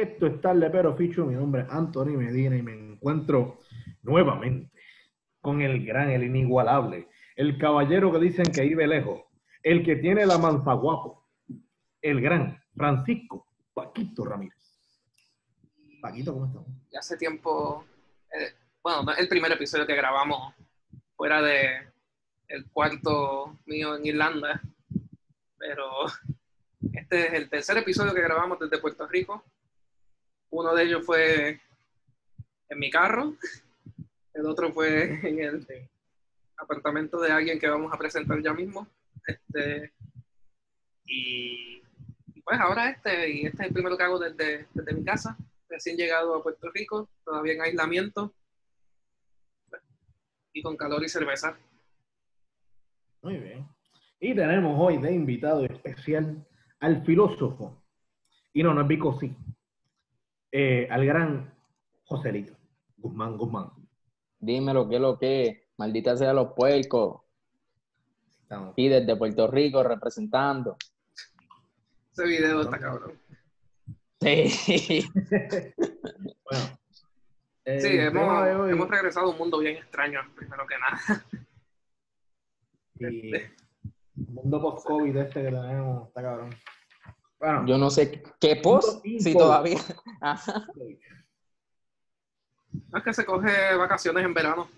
Esto es tarde pero ficho. Mi nombre es Anthony Medina y me encuentro nuevamente con el gran, el inigualable, el caballero que dicen que vive lejos, el que tiene la manza guapo, el gran Francisco Paquito Ramírez. Paquito, ¿cómo estás? Ya hace tiempo, eh, bueno, no es el primer episodio que grabamos fuera de el cuarto mío en Irlanda, pero este es el tercer episodio que grabamos desde Puerto Rico. Uno de ellos fue en mi carro, el otro fue en el apartamento de alguien que vamos a presentar ya mismo. Este, y, pues ahora este, y este es el primero que hago desde, desde mi casa, recién llegado a Puerto Rico, todavía en aislamiento, y con calor y cerveza. Muy bien. Y tenemos hoy de invitado especial al filósofo, y no, no es sí, eh, al gran Joselito Guzmán Guzmán. Dímelo, ¿qué es lo que? Maldita sea los puercos. Estamos. Y desde Puerto Rico representando. Ese video está cabrón. Sí. Bueno. el Sí, hemos, hoy- hemos regresado a un mundo bien extraño, primero que nada. y el mundo post-COVID este que tenemos, está cabrón. Bueno, Yo no sé qué post, si todavía. Ajá. No es que se coge vacaciones en verano.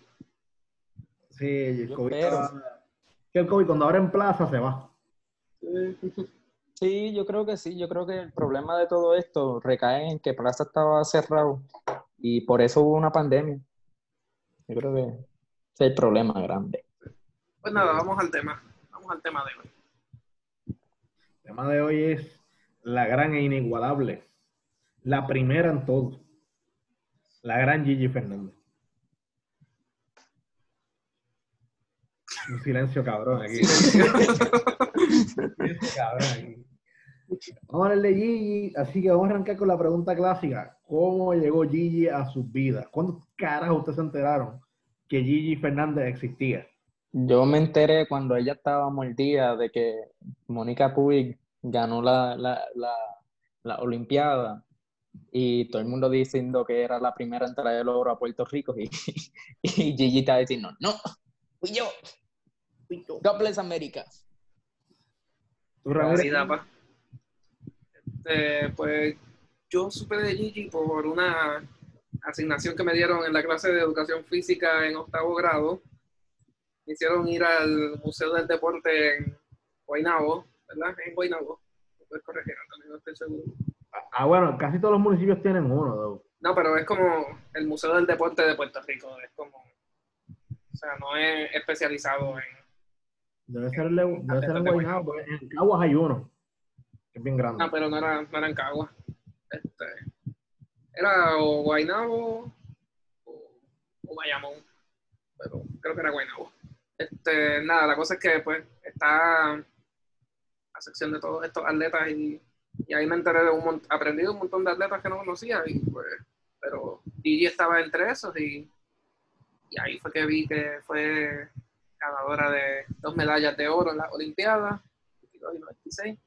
sí, el Yo COVID, espero. está- que el COVID cuando abre en plaza se va. Sí, yo creo que sí. Yo creo que el problema de todo esto recae en que Plaza estaba cerrado y por eso hubo una pandemia. Yo creo que ese es el problema grande. Pues nada, vamos al tema. Vamos al tema de hoy. El tema de hoy es la gran e inigualable, la primera en todo, la gran Gigi Fernández. Un silencio cabrón aquí. Silencio cabrón aquí. Vamos a hablar de Gigi, así que vamos a arrancar con la pregunta clásica. ¿Cómo llegó Gigi a sus vidas? ¿Cuándo caras ustedes se enteraron que Gigi Fernández existía? Yo me enteré cuando ella estaba mordida de que Mónica Puig ganó la, la, la, la Olimpiada y todo el mundo diciendo que era la primera en traer el oro a Puerto Rico y, y Gigi estaba diciendo, no, fui yo. God bless America. Este, pues yo supe de Gigi por una asignación que me dieron en la clase de educación física en octavo grado. Me hicieron ir al Museo del Deporte en Guaynabo, ¿verdad? En Guaynabo. ¿Me puedes corregir, Antonio? No estoy seguro. Ah, bueno, casi todos los municipios tienen uno, though. No, pero es como el Museo del Deporte de Puerto Rico. Es como. O sea, no es especializado en. Debe ser, el de- debe ser en Guaynabo, porque en Caguas hay uno, es bien grande. No, pero no era, no era en Cagua. Este, era o Guaynabo o, o Bayamón. Pero creo que era Guaynabo. Este, nada, la cosa es que pues está sección de todos estos atletas y, ahí me enteré de un montón, aprendí un montón de atletas que no conocía y pues, pero Gigi estaba entre esos y, y ahí fue que vi que fue ganadora de dos medallas de oro en las Olimpiadas, 22 y 96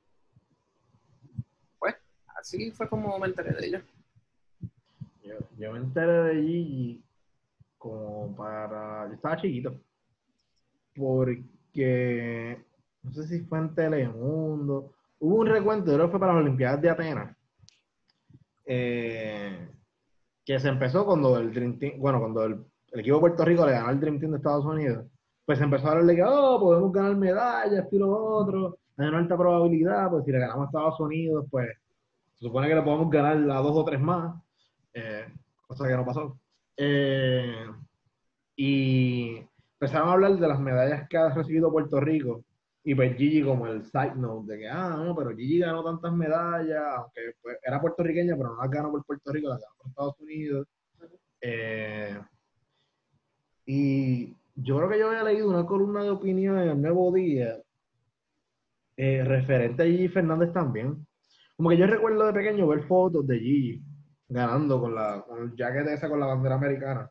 pues así fue como me enteré de ella. Yo, yo me enteré de Gigi como para... Yo estaba chiquito. Porque... No sé si fue en Telemundo. Hubo un recuento, creo que fue para las Olimpiadas de Atenas. eh, que se empezó cuando el Dream Team... Bueno, cuando el, el equipo de Puerto Rico le ganó al Dream Team de Estados Unidos. Pues empezó a hablar de que, oh, podemos ganar medallas, y lo otro. Hay una alta probabilidad, pues si le ganamos a Estados Unidos, pues se supone que le podemos ganar a dos o tres más, eh, cosa que no pasó. Eh, y empezaron a hablar de las medallas que ha recibido Puerto Rico y pues Gigi como el side note de que, ah, no, pero Gigi ganó tantas medallas, aunque pues, era puertorriqueña, pero no las ganó por Puerto Rico, las ganó por Estados Unidos. Eh, y yo creo que yo había leído una columna de opinión en el Nuevo Día eh, referente a Gigi Fernández también. Como que yo recuerdo de pequeño ver fotos de Gigi ganando con, la, con el jacket esa con la bandera americana.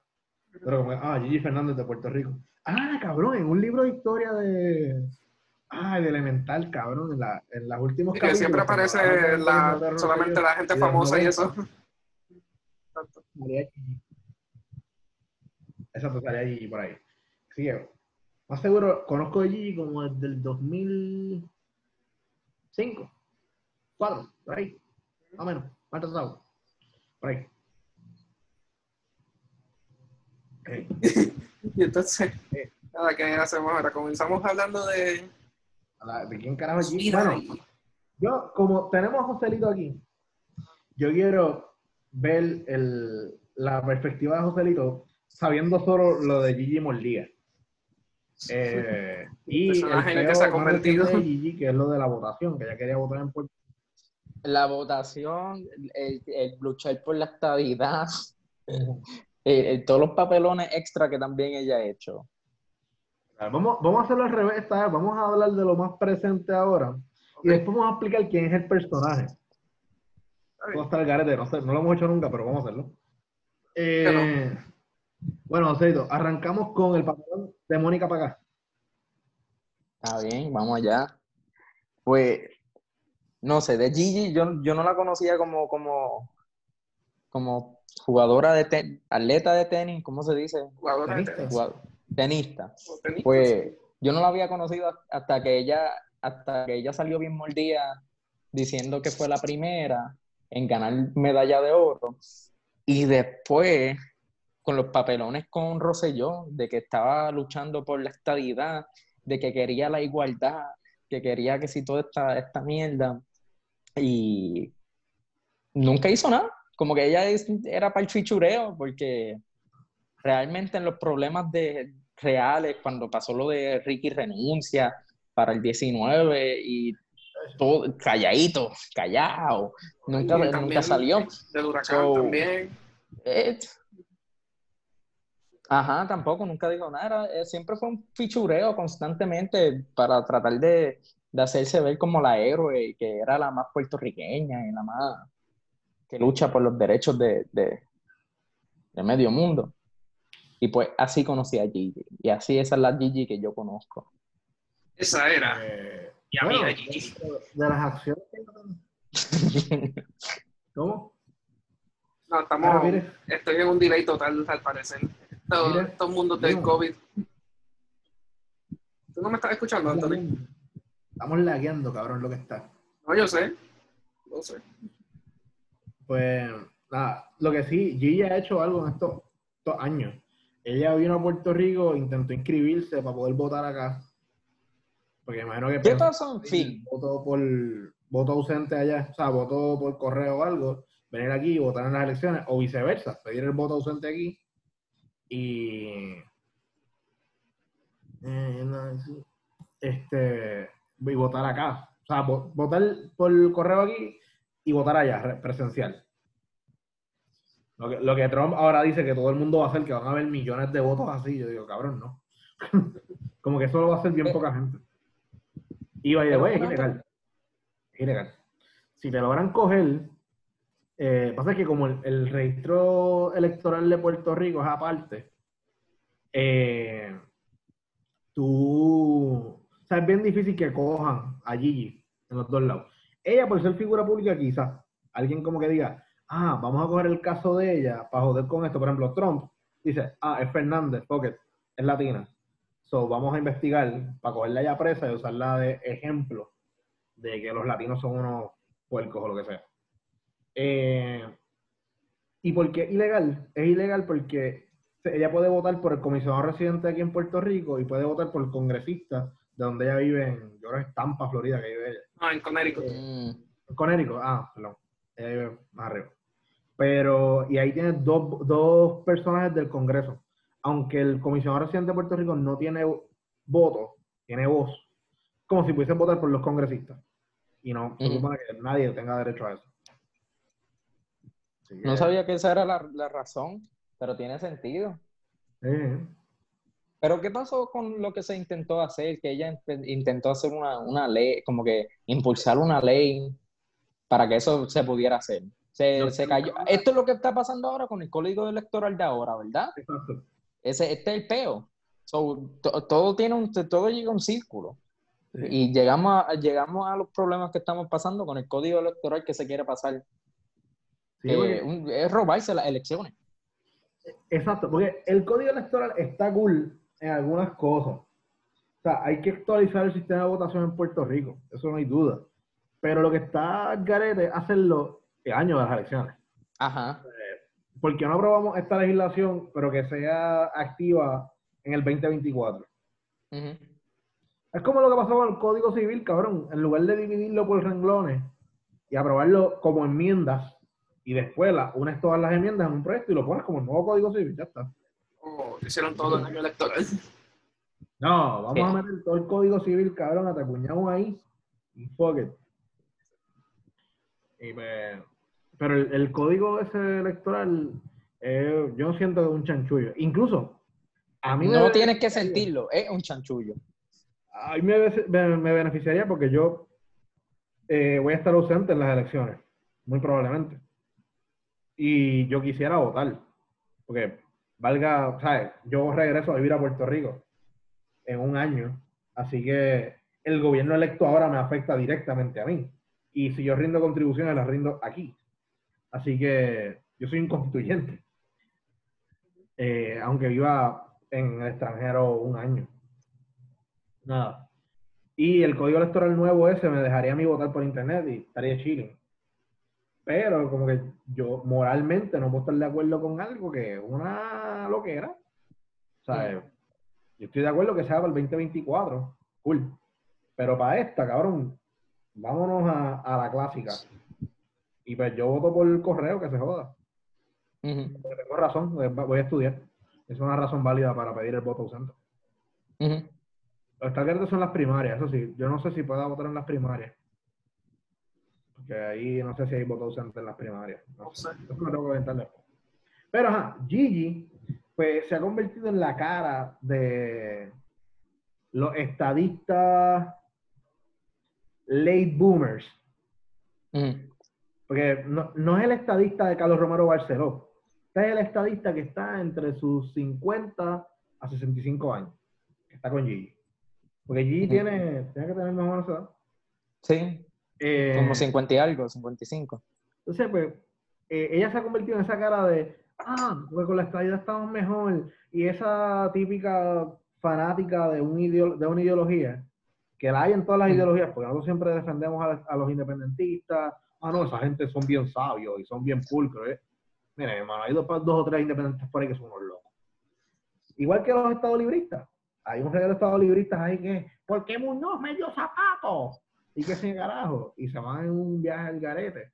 Pero como, ah, Gigi Fernández de Puerto Rico. Ah, cabrón, en un libro de historia de... Ah, de Elemental, cabrón, en, la, en las últimas que siempre aparece la, solamente la gente famosa y eso. Exacto, salía Gigi por ahí. Sí, más seguro, conozco a Gigi como desde el 2005, 4, por ahí, más o menos, más atrasado, por ahí. Ok. Y entonces, nada, ¿qué hacemos ahora? Comenzamos hablando de... ¿De quién carajo es Bueno, Yo, como tenemos a Joselito aquí, yo quiero ver el, la perspectiva de Joselito sabiendo solo lo de Gigi Mordía. Eh, y el personaje el que se ha convertido. de Gigi, que es lo de la votación, que ella quería votar en Puerto La votación, el, el luchar por la estabilidad, el- todos los papelones extra que también ella ha hecho. Vamos, vamos a hacerlo al revés esta vez. Vamos a hablar de lo más presente ahora. Y después vamos a explicar quién es el personaje. Está el garete, no, sé, no lo hemos hecho nunca, pero vamos a hacerlo. Eh, bueno, Joselito, arrancamos con el papelón de Mónica Pagás. Está bien, vamos allá. Pues, no sé, de Gigi yo, yo no la conocía como, como, como jugadora de tenis, atleta de tenis, ¿cómo se dice? Jugadora de tenis. Tenista. Pues yo no la había conocido hasta que ella, hasta que ella salió bien mordida diciendo que fue la primera en ganar medalla de oro. Y después, con los papelones con Rosselló, de que estaba luchando por la estabilidad, de que quería la igualdad, que quería que si toda esta, esta mierda. Y nunca hizo nada. Como que ella era para el fichureo, porque realmente en los problemas de, reales, cuando pasó lo de Ricky renuncia para el 19 y todo calladito, callado, nunca, nunca salió. Del huracán So- también. Eh, Ajá, tampoco, nunca dijo nada. eh, siempre fue un fichureo constantemente para tratar de, de hacerse ver como la héroe, que era la más puertorriqueña y la más que lucha por los derechos de, de, de medio mundo. Y pues así conocí a Gigi. Y así esa es la Gigi que yo conozco. Esa era. Eh, Y amiga bueno, Gigi. de las acciones que- ¿Cómo? No, Ah, estamos. mire, Estoy en un delay total, al parecer. Todo, Mira. estos mundos del Mira. COVID. ¿Tú no me estás escuchando, Anthony? Estamos lagueando, cabrón, lo que está. No, yo sé. Yo sé. Pues, nada, lo que sí, Gigi ha hecho algo en estos, estos años. Ella vino a Puerto Rico, intentó inscribirse para poder votar acá. Porque imagino que ¿Qué pasó en fin? votó por voto ausente allá, o sea, votó por correo o algo, venir aquí y votar en las elecciones, o viceversa, pedir el voto ausente aquí y eh, este y votar acá. O sea, vo- votar por correo aquí y votar allá, re- presencial. Lo que, lo que Trump ahora dice que todo el mundo va a hacer, que van a haber millones de votos así, yo digo, cabrón, no. Como que eso lo va a hacer bien poca gente. Y by the way, es ilegal. Es ilegal. Si te logran coger, eh, pasa que como el, el registro electoral de Puerto Rico es aparte, eh, tú, o sea, es bien difícil que cojan a Gigi en los dos lados. Ella, por ser figura pública, quizás, alguien como que diga, ah, vamos a coger el caso de ella para joder con esto. Por ejemplo, Trump dice, ah, es Fernández, porque es latina. So, vamos a investigar para cogerla ya presa y usarla de ejemplo de que los latinos son unos puercos o lo que sea. Eh, ¿Y por qué ilegal? Es ilegal porque ella puede votar por el comisionado residente aquí en Puerto Rico y puede votar por el congresista de donde ella vive en, yo creo que es Tampa, Florida, que vive ella. No, en Connecticut. Mm, Conérico, ah, perdón. Ella vive más arriba. Pero, y ahí tienes dos, dos personajes del Congreso. Aunque el comisionado residente de Puerto Rico no tiene voto, tiene voz, como si pudiesen votar por los congresistas. Y no, se supone que nadie tenga derecho a eso. Así que, No sabía que esa era la, la razón, pero tiene sentido. Pero ¿qué pasó con lo que se intentó hacer? Que ella intentó hacer una, una ley, como que impulsar una ley para que eso se pudiera hacer. Se, se cayó. Esto es lo que está pasando ahora con el código electoral de ahora, ¿verdad? exacto. Ese, este es el peo. So, to- todo tiene un, todo llega a un círculo. Y llegamos a, llegamos a los problemas que estamos pasando con el código electoral que se quiere pasar. Sí, un- es robarse las elecciones. Exacto, porque el código electoral está cool en algunas cosas. O sea, hay que actualizar el sistema de votación en Puerto Rico, eso no hay duda. Pero lo que está garete es hacerlo año de las elecciones. Ajá. ¿Por qué no aprobamos esta legislación, pero que sea activa en el 2024? Ujú. Es como lo que pasó con el Código Civil, cabrón. En lugar de dividirlo por renglones y aprobarlo como enmiendas, y después la, unes todas las enmiendas en un proyecto y lo pones como nuevo Código Civil, ya está. Oh, hicieron todo en año electoral. No, vamos Sí. a meter todo el Código Civil, cabrón, atacuñamos ahí y fuck it. Y pues, pero el, el código ese electoral, eh, yo siento que es un chanchullo. Incluso, a mí me No tienes que sentirlo, es un chanchullo. A mí me, me- me beneficiaría porque yo eh, voy a estar ausente en las elecciones, muy probablemente. Y yo quisiera votar, porque valga, ¿sabes? Yo regreso a vivir a Puerto Rico en un año, así que el gobierno electo ahora me afecta directamente a mí. Y si yo rindo contribuciones, las rindo aquí. Así que yo soy un constituyente, eh, aunque viva en el extranjero un año. Nada. Y el código electoral nuevo ese me dejaría a mí votar por internet y estaría chilling. Pero como que yo moralmente no puedo estar de acuerdo con algo que es una loquera. O sea, yo estoy de acuerdo que sea para el 2024. Cool. Pero para esta, cabrón, vámonos a, a la clásica. Y pues yo voto por el correo que se joda. Tengo razón, voy a- voy a estudiar. Es una razón válida para pedir el voto ausente. ujú. Los targets son las primarias, eso sí. Yo no sé si pueda votar en las primarias. Porque ahí no sé si hay voto ausente en las primarias. No sé. Eso me tengo que después. Pero ajá, Gigi, pues se ha convertido en la cara de los estadistas late boomers. Porque no, no es el estadista de Carlos Romero Barceló. Este es el estadista que está entre sus 50 a 65 años. Que está con Gigi. Porque Gigi tiene, tiene que tener más o menos edad. Sí, Eh, como 50 y algo, 55. Entonces, pues, eh, ella se ha convertido en esa cara de, ah, pues con la estadía estamos mejor. Y esa típica fanática de, un de una ideología, que la hay en todas las Mm. ideologías, porque nosotros siempre defendemos a, a los independentistas. Ah, no, esa gente son bien sabios y son bien pulcros. ¿eh? Miren, hermano, hay dos, dos o tres independentistas por ahí que son unos locos. Igual que los estados libristas. Hay un regalo de estados libristas ahí que, ¿por qué Muñoz me dio zapatos? Y que sin carajo. Y se van en un viaje al garete.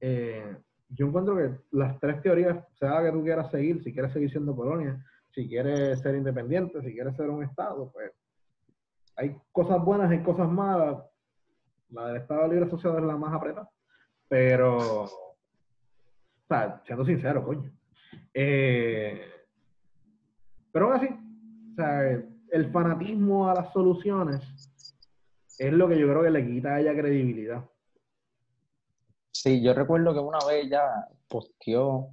Eh, yo encuentro que las tres teorías, sea que tú quieras seguir, si quieres seguir siendo colonia, si quieres ser independiente, si quieres ser un estado, pues hay cosas buenas, hay cosas malas. La del Estado Libre Asociado es la más apretada. Pero, o sea, siendo sincero, coño. Eh, pero aún así, o sea, el fanatismo a las soluciones es lo que yo creo que le quita a ella credibilidad. Sí, yo recuerdo que una vez ya posteó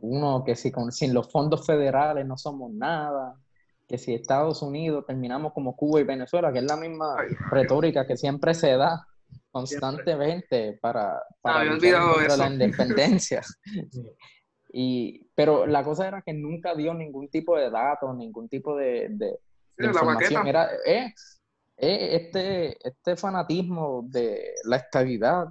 uno que si con, sin los fondos federales no somos nada, que si Estados Unidos terminamos como Cuba y Venezuela, que es la misma Ay. retórica que siempre se da constantemente para, para la independencia. Y, pero la cosa era que nunca dio ningún tipo de datos, ningún tipo de, de- información. Era eh, eh, este, este fanatismo de la estabilidad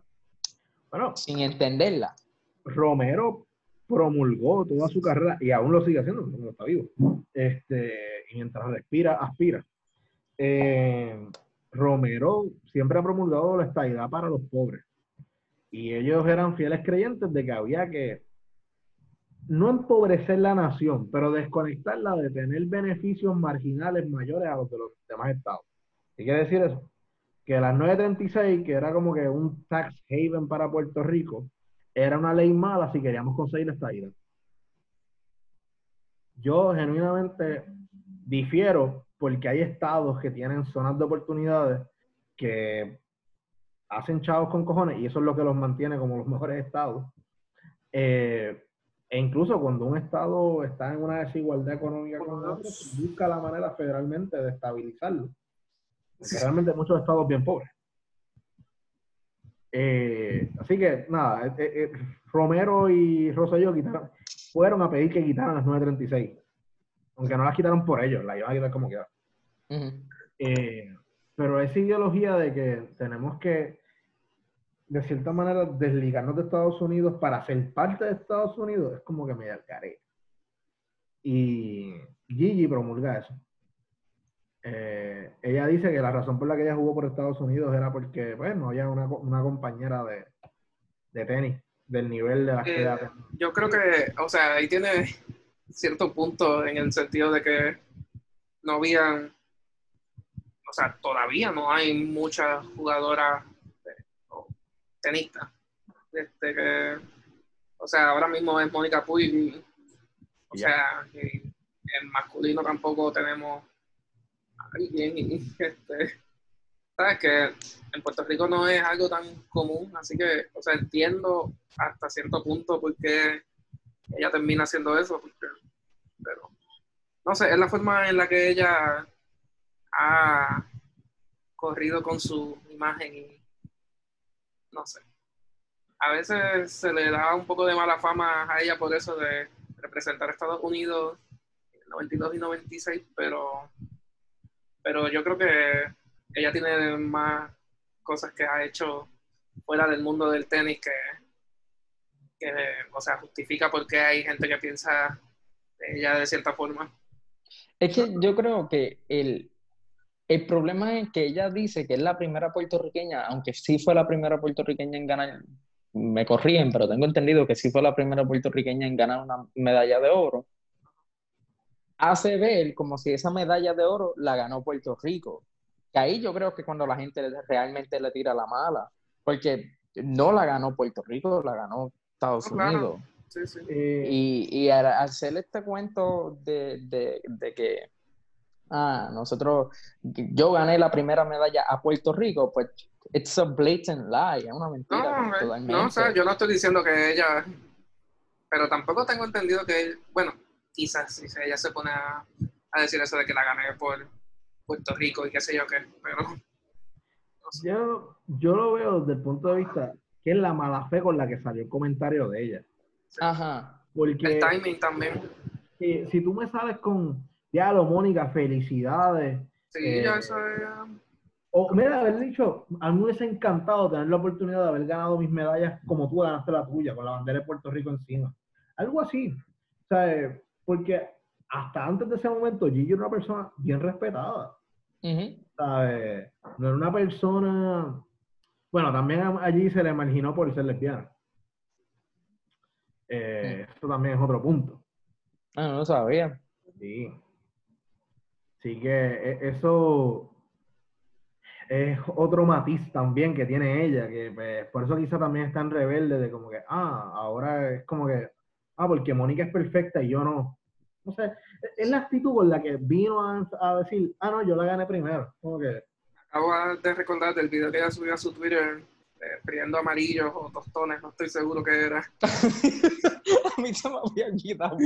Bueno, sin entenderla. Romero promulgó toda su carrera y aún lo sigue haciendo, no está vivo. Este, y mientras respira, aspira. Eh, Romero siempre ha promulgado la estabilidad para los pobres. Y ellos eran fieles creyentes de que había que no empobrecer la nación, pero desconectarla de tener beneficios marginales mayores a los de los demás estados. ¿Qué quiere decir eso? Que la 936, que era como que un tax haven para Puerto Rico, era una ley mala si queríamos conseguir esta ida. Yo genuinamente difiero porque hay estados que tienen zonas de oportunidades que hacen chavos con cojones y eso es lo que los mantiene como los mejores estados. Eh, e incluso cuando un estado está en una desigualdad económica con otro, busca la manera federalmente de estabilizarlo. Porque realmente muchos estados bien pobres. Eh, así que, nada, eh, eh, Romero y Rosselló quitaron, fueron a pedir que quitaran las 936. Aunque no las quitaron por ellos, las iban a quitar como quiera. Eh, pero esa ideología de que tenemos que, de cierta manera, desligarnos de Estados Unidos para ser parte de Estados Unidos es como que me caré. Y Gigi promulga eso. Eh, ella dice que la razón por la que ella jugó por Estados Unidos era porque, bueno, había una, una compañera de, de, tenis del nivel de la que eh, Yo creo que, o sea, ahí tiene cierto punto en el sentido de que no habían o sea, todavía no hay muchas jugadoras tenistas. Este, que, o sea, ahora mismo es Mónica Puig. O sea, en masculino tampoco tenemos alguien. Este, Sabes que en Puerto Rico no es algo tan común, así que, o sea, entiendo hasta cierto punto por qué ella termina haciendo eso, pero no sé, es la forma en la que ella ha corrido con su imagen y no sé. A veces se le da un poco de mala fama a ella por eso de representar a Estados Unidos en 92 y 96, pero, pero yo creo que ella tiene más cosas que ha hecho fuera del mundo del tenis que, que o sea, justifica por qué hay gente que piensa ella de cierta forma. Es que yo creo que el, el problema es que ella dice que es la primera puertorriqueña, aunque sí fue la primera puertorriqueña en ganar, me corrigen, pero tengo entendido que sí fue la primera puertorriqueña en ganar una medalla de oro. Hace ver como si esa medalla de oro la ganó Puerto Rico. Que ahí yo creo que cuando la gente realmente le tira la mala, porque no la ganó Puerto Rico, la ganó Estados Unidos. Y, y al, hacer este cuento de, de, de que ah, nosotros, yo gané la primera medalla a Puerto Rico, pues it's a blatant lie, es una mentira. No, no, o sea, yo no estoy diciendo que ella, pero tampoco tengo entendido que, bueno, quizás si ella se pone a, decir eso de que la gané por Puerto Rico y qué sé yo qué, pero... Yo, yo lo veo desde el punto de vista que es la mala fe con la que salió el comentario de ella. Ajá. Porque el timing también. Si, si tú me sabes con lo Mónica, felicidades. Sí, ya eh, eso O mira, haber dicho, a mí me hubiese encantado tener la oportunidad de haber ganado mis medallas como tú ganaste la tuya, con la bandera de Puerto Rico encima. Algo así. O sea, porque hasta antes de ese momento, Gigi era una persona bien respetada. ¿sabes? No era una persona. Bueno, también allí se le imaginó por ser lesbiana. Eh, Eso también es otro punto. Ah, no lo sabía. Sí. Así que e, eso es otro matiz también que tiene ella, que pues, por eso quizá también está en rebelde de como que, ah, ahora es como que, ah, porque Mónica es perfecta y yo no. No sé, es la actitud con la que vino a, decir, ah, no, yo la gané primero. Como que... Acabo de recordar del video que ella subió a su Twitter eh, friendo amarillos o tostones, no estoy seguro qué era. a mí se me había quitado.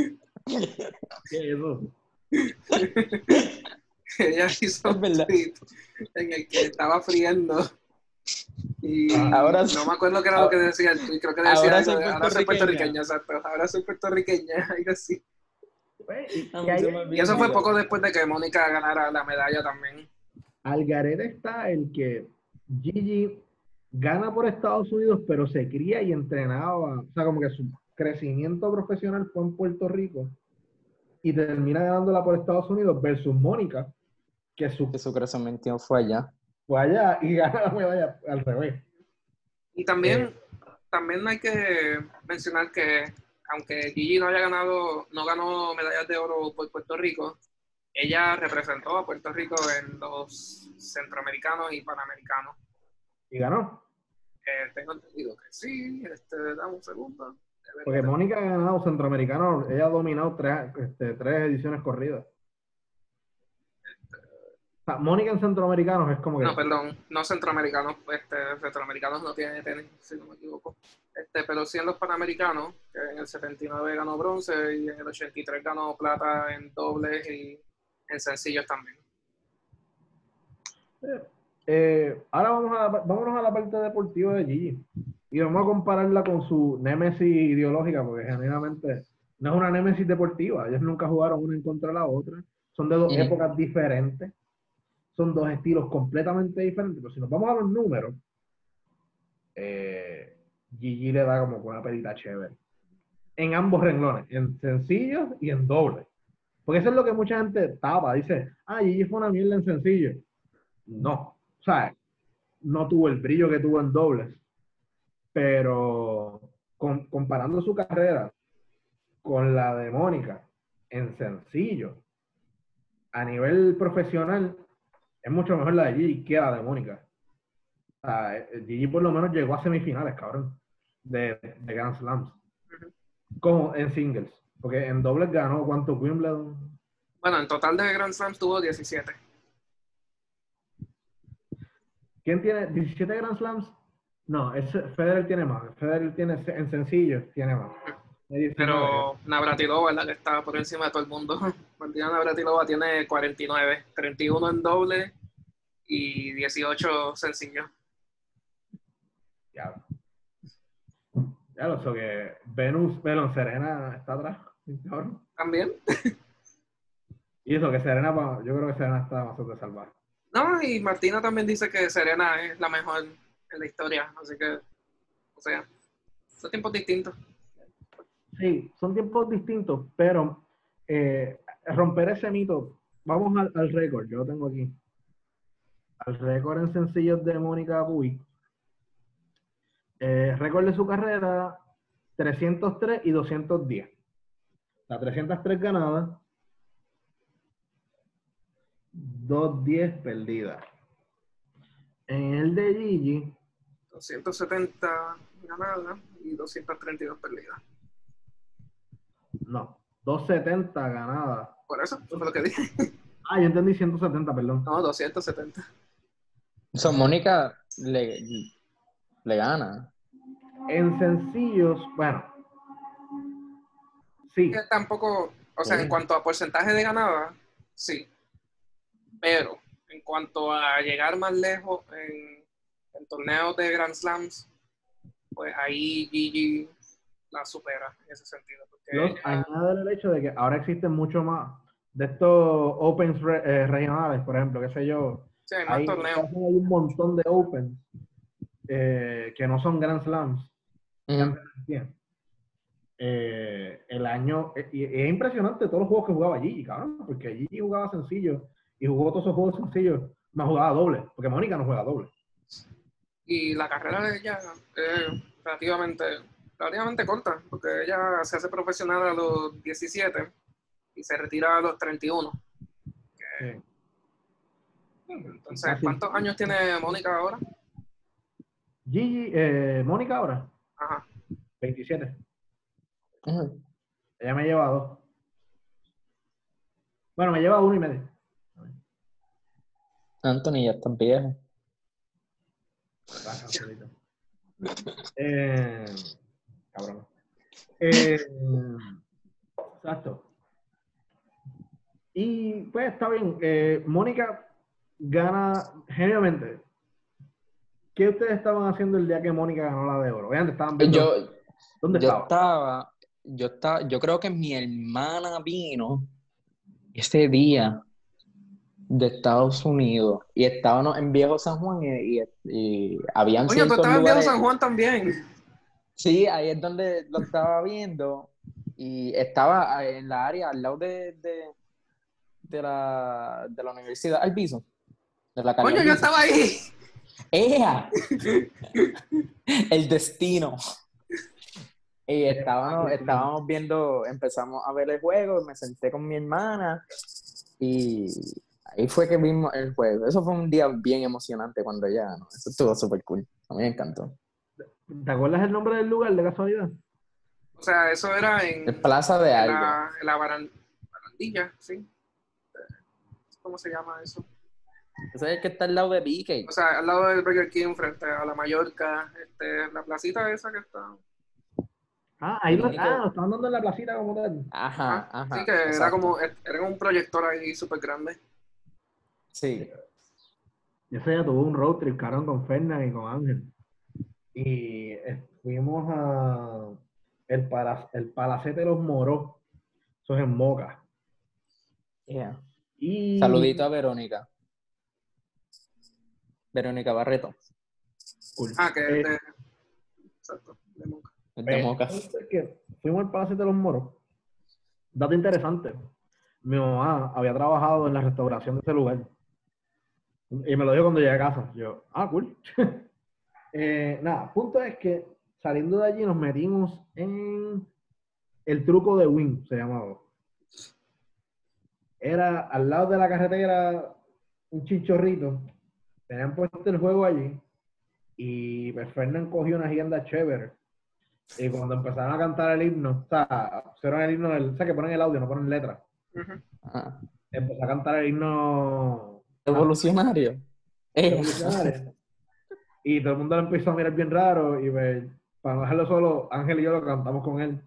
¿Qué es eso? Ella hizo un tweet en el que estaba friendo. Y ah, ahora, no me acuerdo qué era lo que decía el tweet, creo que decía ahora, soy, ahora soy puertorriqueña, exacto. Ahora soy puertorriqueña, algo así. Pues, y, eso fue poco después de que Mónica ganara la medalla también. Algarete está el que Gigi gana por Estados Unidos, pero se cría y entrenaba, o sea, como que su crecimiento profesional fue en Puerto Rico y termina ganándola por Estados Unidos versus Mónica, que su, que su crecimiento fue allá. Fue allá y gana la medalla al revés. Y también, eh. también hay que mencionar que aunque Gigi no haya ganado, no ganó medallas de oro por Puerto Rico, ella representó a Puerto Rico en los centroamericanos y panamericanos. ¿Y ganó? Eh, tengo entendido que sí, este, dame un segundo. Porque Mónica ha ganado centroamericano, ella ha dominado tres, este, tres ediciones corridas. Mónica en centroamericanos es como que. No, perdón, no centroamericanos, este, centroamericanos no tiene tenis, si no me equivoco. Este, pero sí en los panamericanos, que en el 79 ganó bronce y en el 83 ganó plata en dobles y en sencillos también. Eh, ahora vamos a, vámonos a la parte deportiva de Gigi. Y vamos a compararla con su némesis ideológica, porque genuinamente no es una némesis deportiva. Ellos nunca jugaron una en contra de la otra. Son de dos épocas diferentes. Son dos estilos completamente diferentes. Pero si nos vamos a los números, eh, Gigi le da como con una pelita chévere. En ambos renglones, en sencillos y en doble. Porque eso es lo que mucha gente tapa. Dice, ah, Gigi fue una mierda en sencillo. No. O sea, no tuvo el brillo que tuvo en dobles. Pero con- comparando su carrera con la de Mónica en sencillo, a nivel profesional, es mucho mejor la de Gigi que la de Mónica. O sea, eh, Gigi por lo menos llegó a semifinales, cabrón, de, de Grand Slams. Como en singles. Porque en dobles ganó cuánto Wimbledon. Bueno, en total de Grand Slams tuvo 17. ¿Quién tiene 17 Grand Slams? No, es, Federer tiene más. Federer tiene en sencillo, tiene más. Tiene 19. Pero Navratilova es la que está por encima de todo el mundo. Martina Navratilova tiene 49, 31 en doble y 18 sencillos. Ya. Ya lo sé que Venus, Belon Serena está atrás. Cabrón. También. Y eso que Serena, yo creo que Serena está más de salvar. No, y Martina también dice que Serena es la mejor en la historia. Así que, o sea, son tiempos distintos. Sí, son tiempos distintos, pero eh, romper ese mito, vamos al, al récord, yo lo tengo aquí. Al récord en sencillos de Mónica Puig. Eh, récord de su carrera, 303 y 210. La 303 ganadas, 210 perdidas. En el de Gigi, 270 ganadas y 232 perdidas. no, 270 ganadas. Por eso, eso fue lo que dije. Ah, yo entendí 170, perdón. No, 270. O sea, Mónica le, le gana. En sencillos, bueno. Sí, Que tampoco, o sea, Sí. en cuanto a porcentaje de ganada, sí. Pero en cuanto a llegar más lejos en, en torneos de Grand Slams, pues ahí Gigi la supera en ese sentido. Porque añade el hecho de que ahora existen mucho más de estos Opens re- eh, regionales, por ejemplo, qué sé yo. sí, hay más Hay, torneos. hay un montón de Opens eh, que no son Grand Slams. Ujú. Eh, el año, eh, y, y es impresionante todos los juegos que jugaba Gigi, cabrón, porque Gigi jugaba sencillo y jugó todos esos juegos sencillos, más jugaba doble, porque Mónica no juega doble. Y la carrera de ella es relativamente, relativamente corta, porque ella se hace profesional a los 17 y se retira a los 31. Sí. Entonces. ¿cuántos años tiene Mónica ahora? Gigi, eh, Mónica ahora, Ajá. 27. Ella me lleva dos. Bueno, me lleva uno y medio. Anthony ya está viejo. Eh, cabrón. Eh, exacto. Y pues está bien. eh, Mónica gana genuinamente. ¿Qué ustedes estaban haciendo el día que Mónica ganó la de oro? Obviamente estaban viendo. Yo, ¿Dónde yo estaba? estaba, yo estaba, yo creo que mi hermana vino ese día de Estados Unidos y estábamos en Viejo San Juan y, y, y habían Coño, tú estabas en Viejo San Juan también. Sí, ahí es donde lo estaba viendo y estaba en la área al lado de, de, de la, de la universidad, al piso. De la Coño, yo estaba ahí. ¡Ea! El destino. Y estábamos, estábamos viendo, empezamos a ver el juego, me senté con mi hermana y ahí fue que vimos el juego. Eso fue un día bien emocionante cuando ella ganó. Eso estuvo súper cool. A mí me encantó. ¿Te acuerdas el nombre del lugar de casualidad? O sea, eso era en, Plaza de en algo. la, en la baran- barandilla, ¿sí? ¿Cómo se llama eso? Ese es el que está al lado de BK. O sea, al lado del Burger King, frente a la Mallorca, este, la placita esa que está. Ah, ahí lo, ah, lo estaban dando en la placita como tal. Ajá, Ah, ajá. sí, que era como, era un proyector ahí súper grande. Sí. Yo ese día tuve un road trip, cabrón, con Fernan y con Ángel. Y fuimos a el, para, el Palacete de los Moros. Eso es en Moca. Yeah. Y... Saludito a Verónica. Verónica Barreto. Cool. Ah, que Eh, es de. Exacto, de Moca. Pues, entonces, que fuimos al Palacio de los Moros. Dato interesante. Mi mamá había trabajado en la restauración de ese lugar. Y me lo dijo cuando llegué a casa. Yo, ah, cool. Eh, nada, punto es que saliendo de allí nos metimos en el truco de Win, se llamaba. Era al lado de la carretera un chichorrito. Tenían puesto el juego allí. Y pues Fernán cogió una agenda chévere. Y cuando empezaron a cantar el himno, o sea, pusieron el himno, del, o sea, que ponen el audio, no ponen letra. Ah, Empezó a cantar el himno Evolucionario. Eh, revolucionario. Y todo el mundo lo empezó a mirar bien raro. Y pues, para no dejarlo solo, Ángel y yo lo cantamos con él.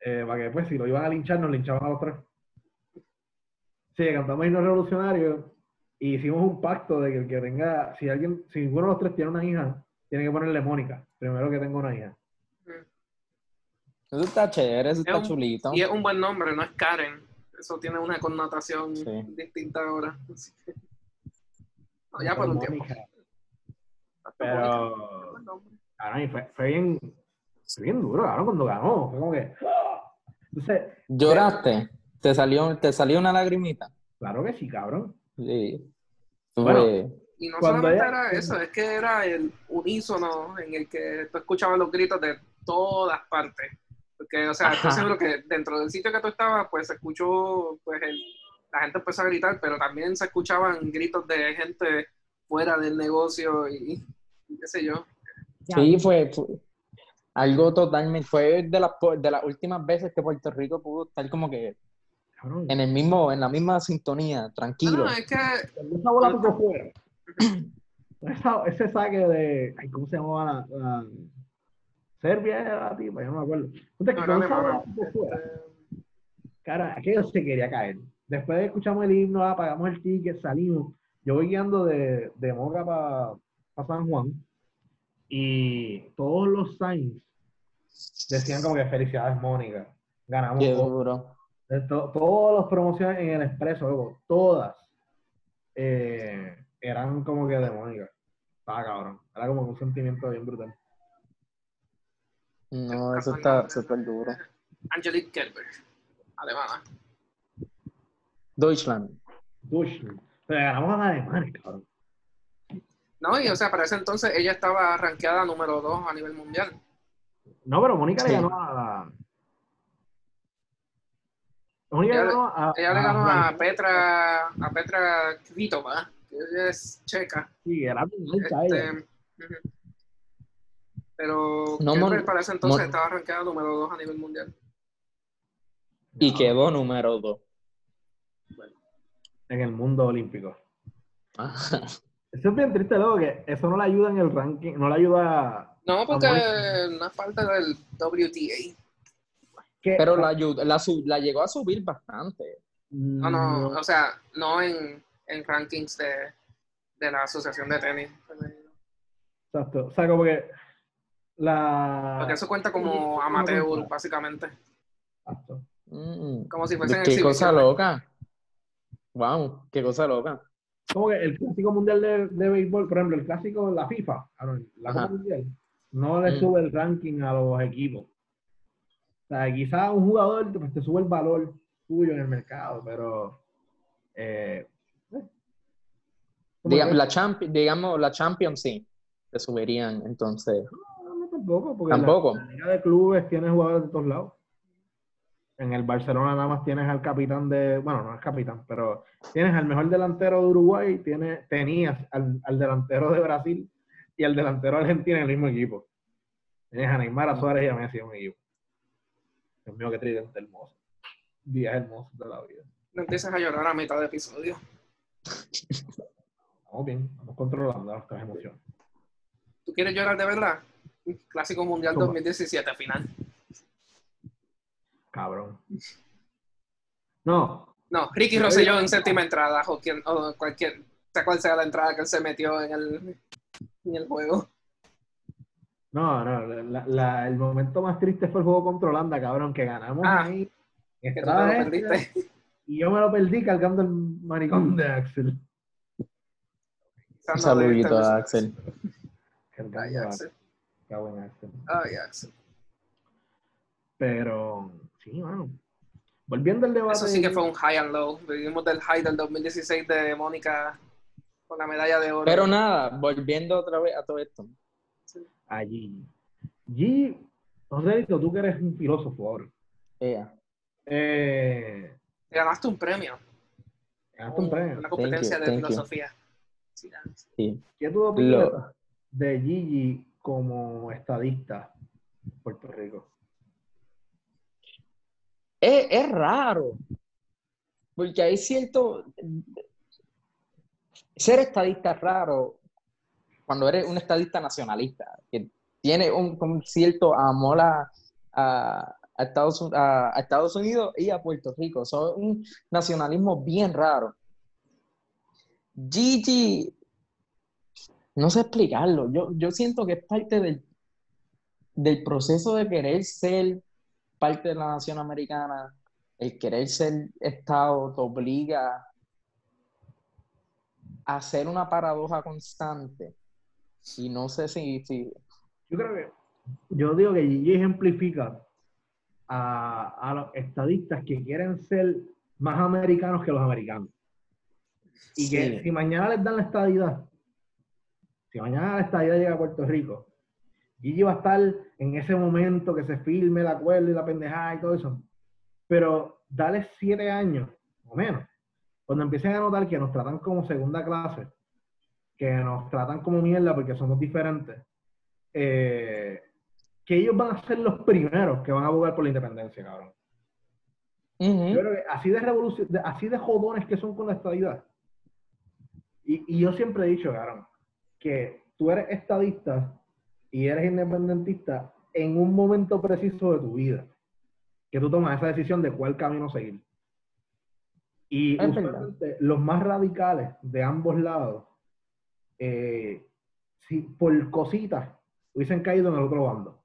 Eh, para que después, si lo iban a linchar, nos linchaban a los tres. Sí, cantamos himno revolucionario. Y hicimos un pacto de que el que tenga, si alguien, si uno de los tres tiene una hija, tiene que ponerle Mónica. Primero que tenga una hija. Eso está chévere, eso Es está un- chulito. Y es un buen nombre, no es Karen. Eso tiene una connotación Sí. distinta ahora. No, ya por un tiempo. Mónica. Está bonito, Pero, buen nombre. cabrón, y fue, fue bien, fue bien duro, cabrón, cuando ganó. Fue como que. ¡ah! Entonces, ¿Lloraste? ¿Te salió, ¿Te salió una lagrimita? claro que sí, cabrón. Sí. Bueno. Y no Cuando solamente ella- era eso, es que era el unísono en el que tú escuchabas los gritos de todas partes. Porque, o sea, estoy seguro que dentro del sitio que tú estabas, pues se escuchó, pues el- la gente empezó a gritar, pero también se escuchaban gritos de gente fuera del negocio y, y qué sé yo. Sí, fue, fue algo totalmente, fue de las, po- de las últimas veces que Puerto Rico pudo estar como que en el mismo, en la misma sintonía, tranquilo. No, es que esa. Esa- ese saque de. Ay, ¿Cómo se llamaba la. la- Serbia era la tipa, yo no me acuerdo. Punto es que no, cuando no, esa no, bola no. tocó fuera, Este, cara, aquello se quería caer. Después de escuchamos el himno, ah, pagamos el ticket, salimos. Yo voy guiando de, de Moca para San Juan y todos los signs decían como que felicidades, Mónica. Ganamos. Qué todo. duro. Todas las promociones en el expreso, luego, todas eh, eran como que de Mónica. Estaba cabrón. Era como un sentimiento bien brutal. No, eso está súper duro. Angelique Kerber, alemana. Deutschland. Deutschland. Pero ganamos a Alemania, cabrón. No, y o sea, para ese entonces ella estaba rankeada número 2 a nivel mundial. No, pero Mónica Sí. le ganó a. Mónica Ella le ganó a. Ella le ganó a Blanca. Petra, a Petra Kvitova, ella es checa. Sí, era Este, ella. Pero No, para ese entonces Mon- estaba rankeada número 2 a nivel mundial. Y No, quedó número dos. En el mundo olímpico. Ajá. Eso es bien triste, luego que eso no le ayuda en el ranking, no le ayuda. No, porque una falta del WTA. Pero la, la, su- la llegó a subir bastante. No, no, o sea, no en, en rankings de, de la Asociación de Tenis. Exacto. O sea, como que. La. Porque eso cuenta como amateur, básicamente. Exacto. Mm. Como si fuesen Qué cosa loca. Wow, qué cosa loca. Como que el clásico mundial de, de béisbol, por ejemplo, el clásico, la FIFA, la. Copa Mundial, no le Mm. sube el ranking a los equipos. O sea, quizás un jugador pues, te sube el valor tuyo en el mercado, pero. Eh. Digamos, la, champi- digamos, la Champions sí, se subirían, entonces. No, no, tampoco, porque la- Tampoco. La, liga de clubes tiene jugadores de todos lados. En el Barcelona nada más tienes al capitán de, bueno, no es capitán, pero tienes al mejor delantero de Uruguay, tienes, tenías al, al delantero de Brasil y al delantero de Argentina en el mismo equipo. Tienes a Neymar, a Suárez y a Messi en un equipo. Dios mío, qué tridente hermoso. Días hermosos de la vida. No empieces a llorar a mitad de episodio. Vamos bien, vamos controlando nuestras emociones. ¿Tú quieres llorar de verdad? Clásico Mundial Toma. 2017 final. Cabrón. No, No, Ricky Rosselló en séptima entrada o, quien, o cualquier. sea cuál sea la entrada que él se metió en el, en el juego. No, no, la- la- el momento más triste fue el juego contra Holanda, cabrón, que ganamos Ah, ahí. Que tú te lo perdiste. Y yo me lo perdí cargando el maricón de Axel. Un saludito a Axel. Ay, Axel. Axel. Ay, Axel. Pero, sí, mano. Volviendo al debate. Eso sí que fue un high and low. Vivimos del high del 2016 de Mónica con la medalla de oro. Pero nada, volviendo otra vez a todo esto. allí. G, Joséito, tú que eres un filósofo ahora. Ella. Eh, Te ganaste un premio. ganaste un premio. Una competencia de you. Sí. ¿Qué tú opinas Lo- de Gigi como estadista en Puerto Rico? es, es raro. Porque hay cierto. Ser estadista es raro cuando eres un estadista nacionalista, que tiene un, un cierto amor a, a- a Estados, a Estados Unidos y a Puerto Rico. Son un nacionalismo bien raro. Gigi, no sé explicarlo. Yo, yo siento que es parte del, del proceso de querer ser parte de la nación americana, el querer ser Estado te obliga a hacer una paradoja constante. Y no sé si, Yo creo que, yo digo que Gigi ejemplifica a, a los estadistas que quieren ser más americanos que los americanos. Y que si mañana les dan la estadidad, si mañana la estadidad llega a Puerto Rico, Gigi va a estar en ese momento que se firme el acuerdo y la pendejada y todo eso. Pero dale siete años, o menos, cuando empiecen a notar que nos tratan como segunda clase, que nos tratan como mierda porque somos diferentes, eh, que ellos van a ser los primeros que van a abogar por la independencia, cabrón. Ujú. Yo creo que así de revolución, así de jodones que son con la estadidad. Y, y yo siempre he dicho, cabrón, que tú eres estadista y eres independentista en un momento preciso de tu vida. Que tú tomas esa decisión de cuál camino seguir. Y usualmente los más radicales de ambos lados, eh, si por cositas hubiesen caído en el otro bando.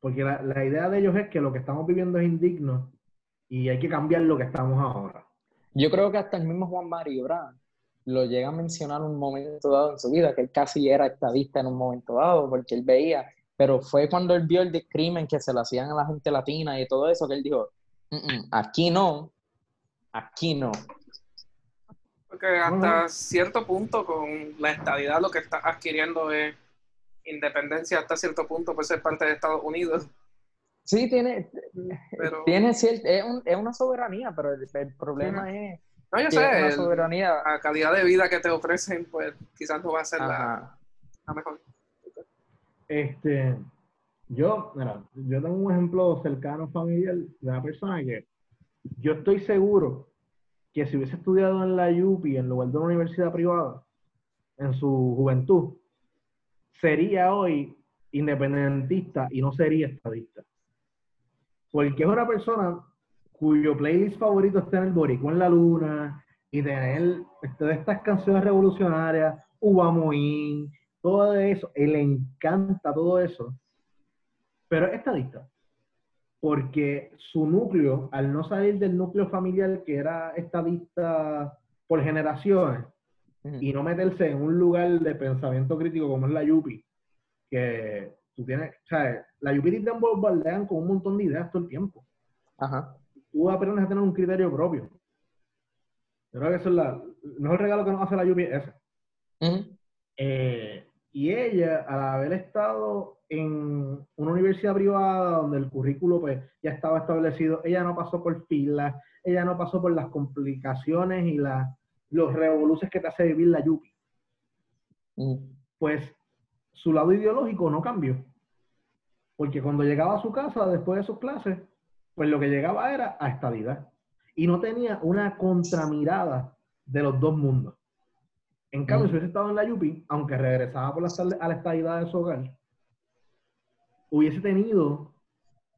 Porque la, la idea de ellos es que lo que estamos viviendo es indigno y hay que cambiar lo que estamos ahora. Yo creo que hasta el mismo Juan Mario Brand lo llega a mencionar en un momento dado en su vida, que él casi era estadista en un momento dado, porque él veía, pero fue cuando él vio el discrimen que se le hacían a la gente latina y todo eso, que él dijo, "Mm, mm, aquí no, aquí no. Porque hasta cierto punto con la estadidad lo que estás adquiriendo es independencia hasta cierto punto por ser parte de Estados Unidos. Sí, tiene, Pero tiene cier- es, un- es una soberanía, pero el, el problema es no, yo una sé, el- soberanía. la calidad de vida que te ofrecen, pues quizás no va a ser la, la mejor. Este, yo, mira, yo tengo un ejemplo cercano familiar de una persona que yo estoy seguro que si hubiese estudiado en la UPI en lugar de una universidad privada en su juventud, sería hoy independentista y no sería estadista. Porque es una persona cuyo playlist favorito es tener Boricua en la Luna y tener de estas canciones revolucionarias, Ubamoín, todo eso, él le encanta todo eso, pero es estadista. Porque su núcleo, al no salir del núcleo familiar que era estadista por generaciones, y no meterse en un lugar de pensamiento crítico como es la Yupi, que tú tienes, o sea, la Yupi te bombardean con un montón de ideas todo el tiempo. Ajá. Tú aprendes a tener un criterio propio. Yo creo que eso es la, el mejor regalo que nos hace la Yupi es ese. Eh, y ella, al haber estado en una universidad privada donde el currículo pues, ya estaba establecido, ella no pasó por filas, ella no pasó por las complicaciones y los revoluciones que te hace vivir la Yupi. Pues su lado ideológico no cambió. Porque cuando llegaba a su casa después de sus clases, pues lo que llegaba era a estadidad. Y no tenía una contramirada de los dos mundos. En cambio, Mm. si hubiese estado en la Yupi, aunque regresaba por las tardes a la estadidad de su hogar, hubiese tenido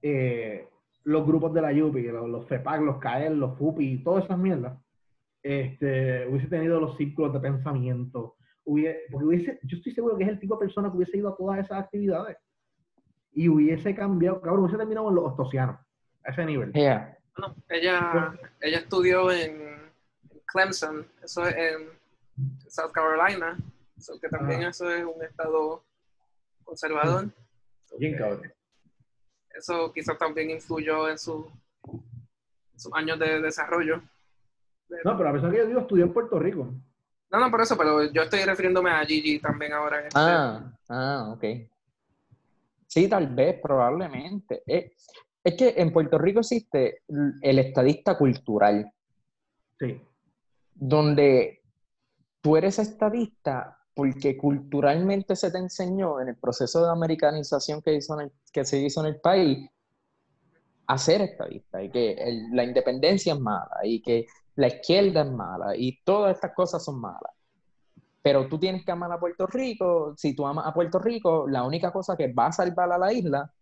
eh, los grupos de la Yupi, los, los FEPAC, los CAEL, los FUPI, todas esas mierdas, este, hubiese tenido los círculos de pensamiento, hubiese, porque hubiese, yo estoy seguro que es el tipo de persona que hubiese ido a todas esas actividades y hubiese cambiado, cabrón, hubiese terminado en los ostosianos, a ese nivel. Yeah. Bueno, ella, ella estudió en Clemson, eso es en South Carolina, so que también Ah. eso es un estado conservador. Bien cabrón. Eso quizás también influyó en su, sus años de desarrollo. No, pero la persona que yo digo estudió en Puerto Rico. No, no, por eso, pero yo estoy refiriéndome a Gigi también ahora. en este- Ah, ah, ok. Sí, tal vez, probablemente. Eh, es que en Puerto Rico existe el estadista cultural, Sí. donde tú eres estadista porque culturalmente se te enseñó en el proceso de americanización que, hizo en el- que se hizo en el país a ser estadista y que el- la independencia es mala y que la izquierda es mala y todas estas cosas son malas. Pero tú tienes que amar a Puerto Rico. Si tú amas a Puerto Rico, la única cosa que va a salvar a la isla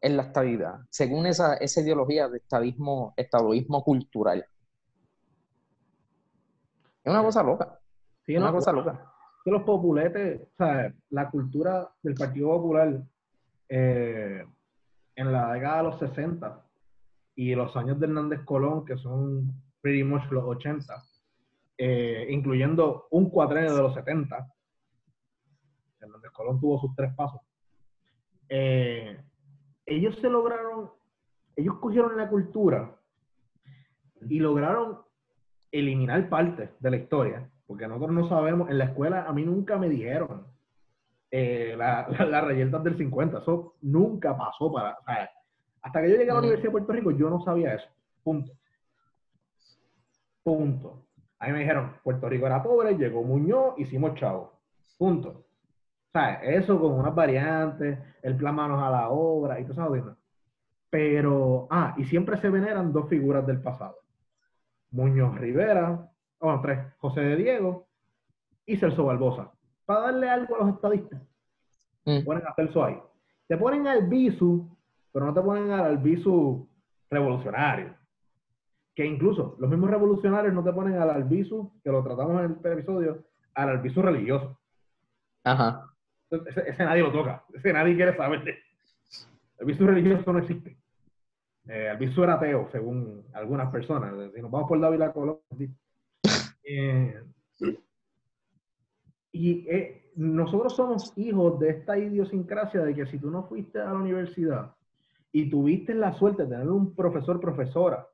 es la estabilidad, según esa, esa ideología de estadismo, estadoísmo cultural. Es una cosa loca. Sí, Una no, cosa loca. que los populetes, o sea, la cultura del Partido Popular eh, en la década de los 60 y los años de Hernández Colón, que son pretty much los 80, eh, incluyendo un cuatrenio de los 70, Hernández Colón tuvo sus tres pasos, eh, ellos se lograron, ellos cogieron la cultura y lograron eliminar partes de la historia, porque nosotros no sabemos, en la escuela a mí nunca me dijeron eh, la- la- las reyertas del 50, eso nunca pasó para, o sea, hasta que yo llegué a la Ujú. Universidad de Puerto Rico yo no sabía eso, punto. Punto. A mí me dijeron, Puerto Rico era pobre, llegó Muñoz, hicimos chavo. Punto. Sea, eso con unas variantes, el plan manos a la obra y todo eso. Pero, ah, y siempre se veneran dos figuras del pasado. Muñoz Rivera, bueno, tres, José de Diego y Celso Barbosa. Para darle algo a los estadistas, Mm. ponen a Celso ahí. Te ponen al Bisu, pero no te ponen al Albizu revolucionario. Que incluso los mismos revolucionarios no te ponen al Albizu, que lo tratamos en el episodio, al Albizu religioso. Ajá. Ese, ese nadie lo toca, ese nadie quiere saber El Albizu religioso no existe. Eh, Albizu era ateo, según algunas personas. Si nos vamos por David Colón. Eh, y eh, nosotros somos hijos de esta idiosincrasia de que si tú no fuiste a la universidad y tuviste la suerte de tener un profesor, profesora,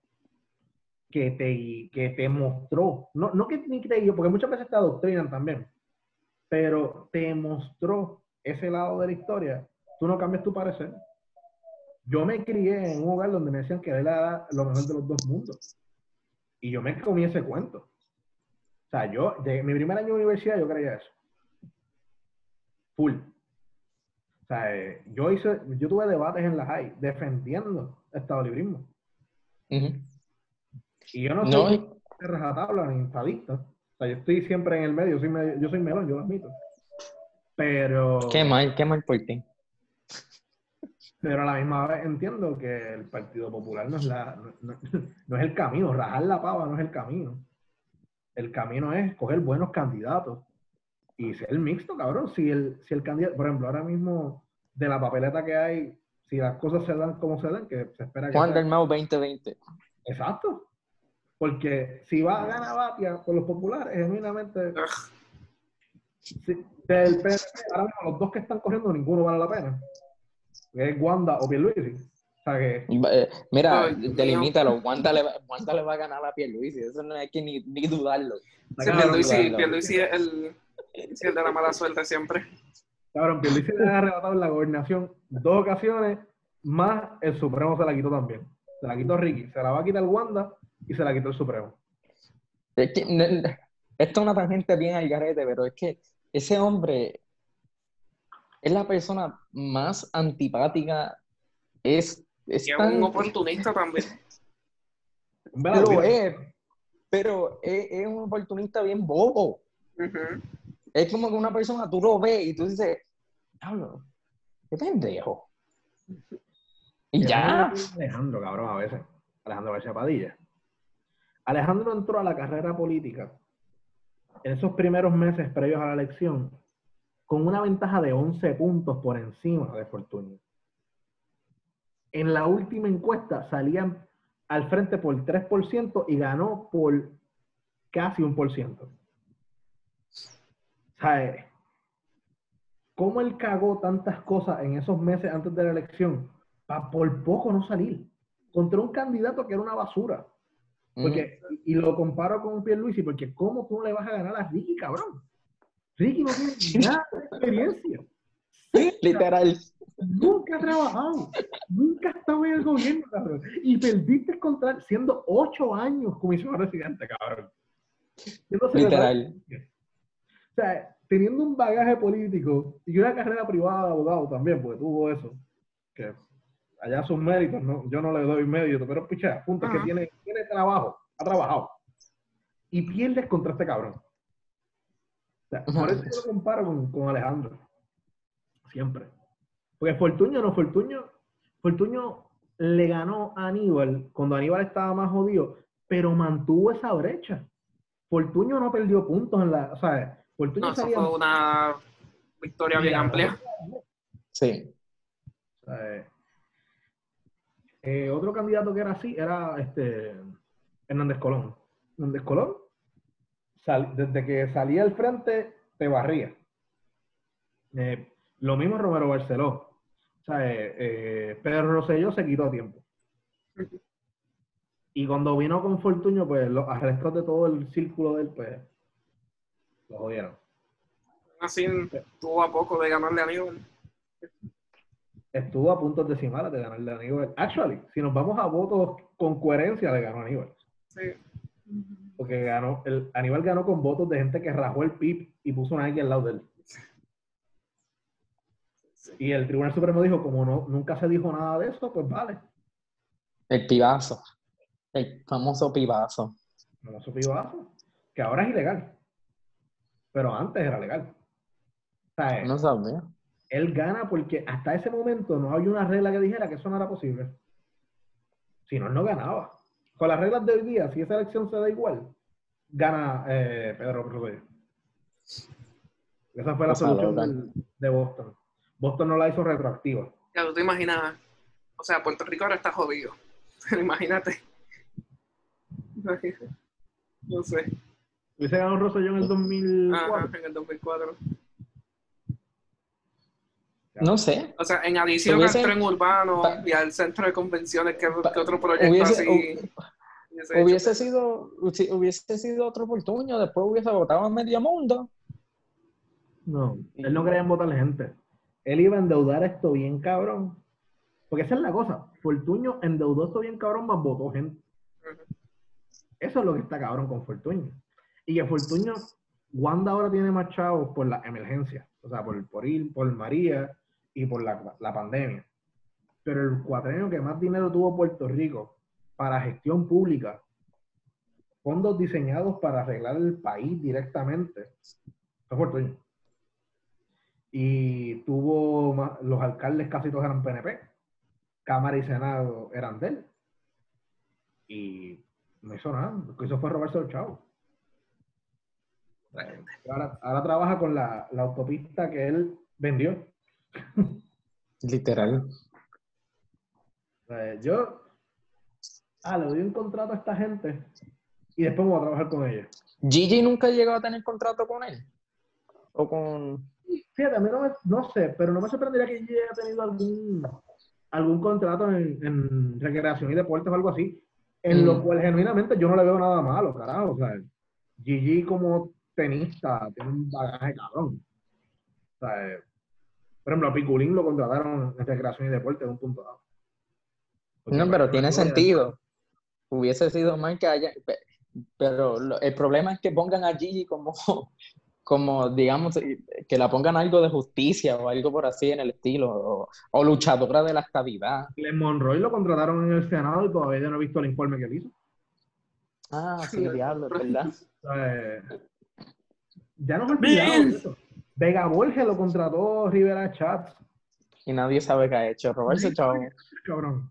que te, que te mostró, no, no que ni guió, porque muchas veces te adoctrinan también, pero te mostró ese lado de la historia, tú no cambias tu parecer. Yo me crié en un hogar donde me decían que era lo mejor de los dos mundos. Y yo me comí ese cuento. O sea, yo, de mi primer año de universidad, yo creía eso. Full. O sea, eh, yo hice, yo tuve debates en la high defendiendo el estadolibrismo. Ujú. Y yo no No, soy y- rajatabla ni estadista. O sea, yo estoy siempre en el medio, soy medio- yo soy melón, yo lo admito. Pero, qué mal, qué mal por ti. pero a la misma vez entiendo que el Partido Popular no es, la, no, es el camino, rajar la pava no es el camino. El camino es coger buenos candidatos y ser mixto, cabrón. Si el, si el candidato, por ejemplo, ahora mismo de la papeleta que hay, si las cosas se dan como se dan, que se espera que Juan del Mau 2020. Exacto. Porque si va a ganar Batia con los populares, genuinamente. Si- del PNP, ahora mismo los dos que están corriendo, ninguno vale la pena. Es Wanda o Pierluisi. O sea que. Eh, Mira, delimítalo. Wanda le, va- Wanda le va a ganar a Pierluisi. Eso no hay que ni, ni dudarlo. Sí, Pierluisi, dudarlo. Pierluisi es el, sí, el de la mala suerte siempre. Cabrón, Pierluisi le ha arrebatado en la gobernación dos ocasiones, más el Supremo se la quitó también. Se la quitó Ricky, se la va a quitar Wanda y se la quitó el Supremo. Es que, esto es una tangente bien al garete, pero es que ese hombre es la persona más antipática. Es, es tan- un oportunista también. Mira, es, pero es, es un oportunista bien bobo. Es como que una persona, tú lo ves y tú dices, diablo, qué pendejo. Y ya. Alejandro, cabrón, a veces. Alejandro García Padilla. Alejandro entró a la carrera política en esos primeros meses previos a la elección con una ventaja de 11 puntos por encima de Fortunio. En la última encuesta salían al frente por 3% y ganó por casi un por ciento. ¿Sabes? ¿Cómo él cagó tantas cosas en esos meses antes de la elección para por poco no salir? Contra un candidato que era una basura. Porque, Y lo comparo con Pierluisi, porque ¿cómo tú le vas a ganar a Ricky, cabrón? Ricky no tiene nada de experiencia. Literal. Nunca ha trabajado, nunca ha estado en el gobierno, cabrón. Y perdiste contra siendo ocho años comisionado residente, cabrón. Literal. O sea, teniendo un bagaje político y una carrera privada de abogado también, porque tuvo eso, que allá sus méritos, ¿no? yo no le doy mérito, pero pucha, punto, que tiene, tiene trabajo, ha trabajado. Y pierdes contra este cabrón. O sea, por eso yo lo comparo con, con Alejandro. Siempre. Porque Fortuño no, Fortuño, Fortuño le ganó a Aníbal cuando Aníbal estaba más jodido, pero mantuvo esa brecha. Fortuño no perdió puntos en la. O sea, Fortuño no, eso fue una victoria bien amplia. Sí. O sea, eh, otro candidato que era así era este Hernández Colón. Hernández Colón, desde que salía al frente, te barría. Eh, lo mismo Romero Barceló. O sea, eh, Pedro Rosselló se quitó a tiempo. Y cuando vino con Fortuño, pues los arrestos de todo el círculo del pues, lo jodieron. Así estuvo a poco de ganarle a Aníbal. Estuvo a puntos decimales de ganarle a Aníbal. Actually, si nos vamos a votos con coherencia, le ganó a Aníbal. Sí. Porque ganó, el, Aníbal ganó con votos de gente que rajó el PIB y puso una X al lado de él. Y el Tribunal Supremo dijo, como no, nunca se dijo nada de eso, pues vale. El pibazo. El famoso pibazo. El famoso pibazo. Que ahora es ilegal. Pero antes era legal. O sea, no sabía. Él gana porque hasta ese momento no había una regla que dijera que eso no era posible. Si no, él no ganaba. Con las reglas de hoy día, si esa elección se da igual, gana eh, Pedro Rodríguez. Esa fue la solución de Boston. Boston no la hizo retroactiva. Ya, tú te imaginas. O sea, Puerto Rico ahora está jodido. Imagínate. No sé. Hubiese ganado Rosselló en el 2004. Ajá, en el 2004. No sé. O sea, en adición al tren urbano y al centro de convenciones, ¿qué, otro proyecto hubiese, así? Hubiese, sido, hubiese sido otro oportunio, después hubiese votado en medio mundo. No, él no quería votar gente él iba a endeudar esto bien cabrón. Porque esa es la cosa. Fortuño endeudó esto bien cabrón, más votó gente. Eso es lo que está cabrón con Fortuño. Y que Fortuño, Wanda ahora tiene más chavos por la emergencia. O sea, por, por ir, por María y por la, la pandemia. Pero el cuatrenio que más dinero tuvo Puerto Rico para gestión pública, fondos diseñados para arreglar el país directamente, fue Fortuño y tuvo los alcaldes casi todos eran PNP, Cámara y Senado eran de él. Y no hizo nada, lo que hizo fue robarse el chavo. Ahora, ahora, trabaja con la, la, autopista que él vendió. Literal. yo ah, le doy un contrato a esta gente y después voy a trabajar con ellos. ¿Gigi nunca llegó a tener contrato con él? ¿O con...? Fíjate, a mí no, me, no sé, pero no me sorprendería que Gigi haya tenido algún, algún contrato en, recreación y deportes o algo así, en lo mm. cual genuinamente yo no le veo nada malo, carajo. O sea, Gigi como tenista tiene un bagaje cabrón. O sea, por ejemplo, a Piculín lo contrataron en recreación y deportes en un punto dado. no, pero tiene sentido. Hubiese sido mal que haya. Pero el problema es que pongan a Gigi como como, digamos, eh, que la pongan algo de justicia o algo por así en el estilo, o, luchadora de la estabilidad. Len Monroy lo contrataron en el Senado y todavía no he visto el informe que él hizo. Ah, sí, diablo, ¿verdad? ya nos olvidamos eso. Vega Borges lo contrató Rivera Chats. Y nadie sabe qué ha hecho. Robarse chavo. Cabrón.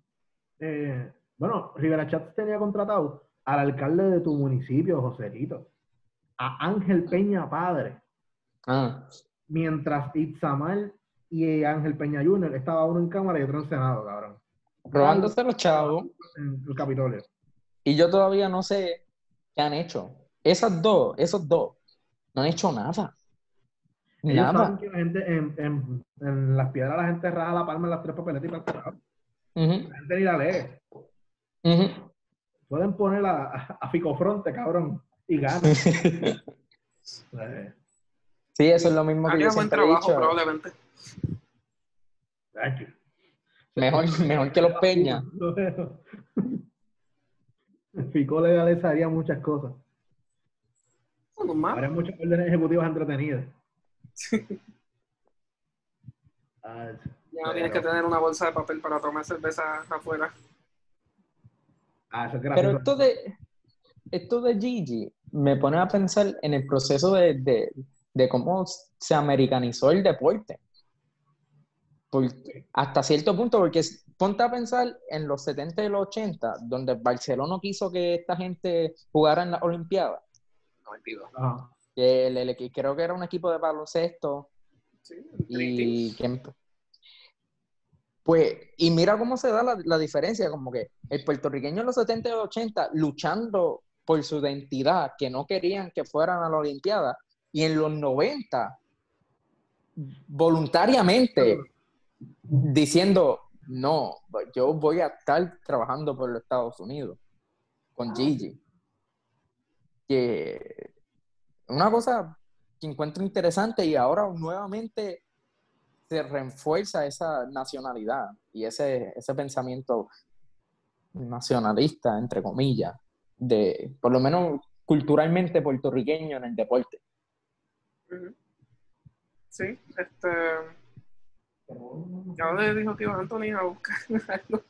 Eh, bueno, Rivera Chats tenía contratado al alcalde de tu municipio, Joselito, a Ángel Peña Padre, Ah, mientras Itzamar y Ángel Peña Jr. estaba uno en Cámara y otro en Senado, cabrón, robándose los chavos. en el Capitolio. Y yo todavía no sé qué han hecho. Esas dos, esos dos, no han hecho nada. Ellos Nada. saben que la gente en, en, en las piedras la gente raja la palma en las tres papeletas y para el carajo. Ujú, La gente ni la lee. Pueden poner a, a, a Ficofronte, cabrón, y ganan. Sí, eso es lo mismo que yo buen siempre he trabajo, dicho. probablemente. Mejor, mejor que los Peña. Fico legalizaría muchas cosas. Habría muchas órdenes ejecutivas entretenidas. Ah, Ya no tienes que pero- tener una bolsa de papel para tomar cerveza afuera. ah, eso es Pero esto de, esto de Gigi me pone a pensar en el proceso de, de- de cómo se americanizó el deporte. Por- hasta cierto punto, porque ponte a pensar en los 70 y los 80, donde Barcelona quiso que esta gente jugara en las Olimpiadas. 92. El- el equi- creo que era un equipo de baloncesto Sí, el y que emp- pues y mira cómo se da la, la diferencia como que el puertorriqueño en los 70 y 80 luchando por su identidad que no querían que fueran a la olimpiada y en los 90 voluntariamente diciendo no yo voy a estar trabajando por los Estados Unidos con Gigi que una cosa que encuentro interesante y ahora nuevamente se refuerza esa nacionalidad y ese, ese pensamiento nacionalista, entre comillas, de por lo menos culturalmente puertorriqueño en el deporte. Sí, este. Ya le dijo tío Anthony a buscar algo.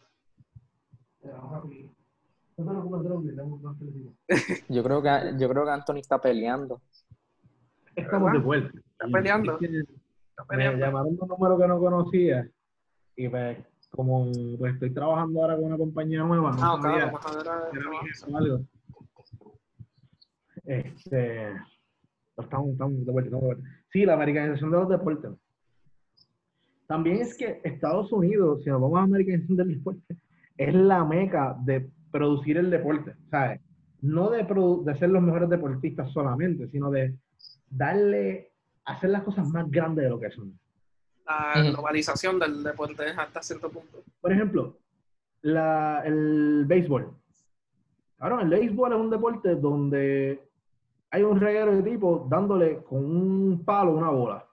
No te preocupes. Yo creo que yo creo que Anthony está peleando. Estamos de vuelta. Está peleando. Es que Está Me peleando. llamaron de un número que no conocía y pues, como pues, estoy trabajando ahora con una compañía nueva, no Ah, sabía claro, mejor era si era mi trabajo. jefe o algo. Este, estamos, estamos de vuelta, estamos de vuelta. Sí, la americanización de los deportes. También es que Estados Unidos, si nos vamos a la americanización del deporte, es la meca de producir el deporte, ¿sabes? No de, produ- de ser los mejores deportistas solamente, sino de darle, hacer las cosas más grandes de lo que son. La globalización del deporte hasta cierto punto. Por ejemplo, la, el béisbol. Ahora, el béisbol es un deporte donde hay un reguero de tipos dándole con un palo una bola.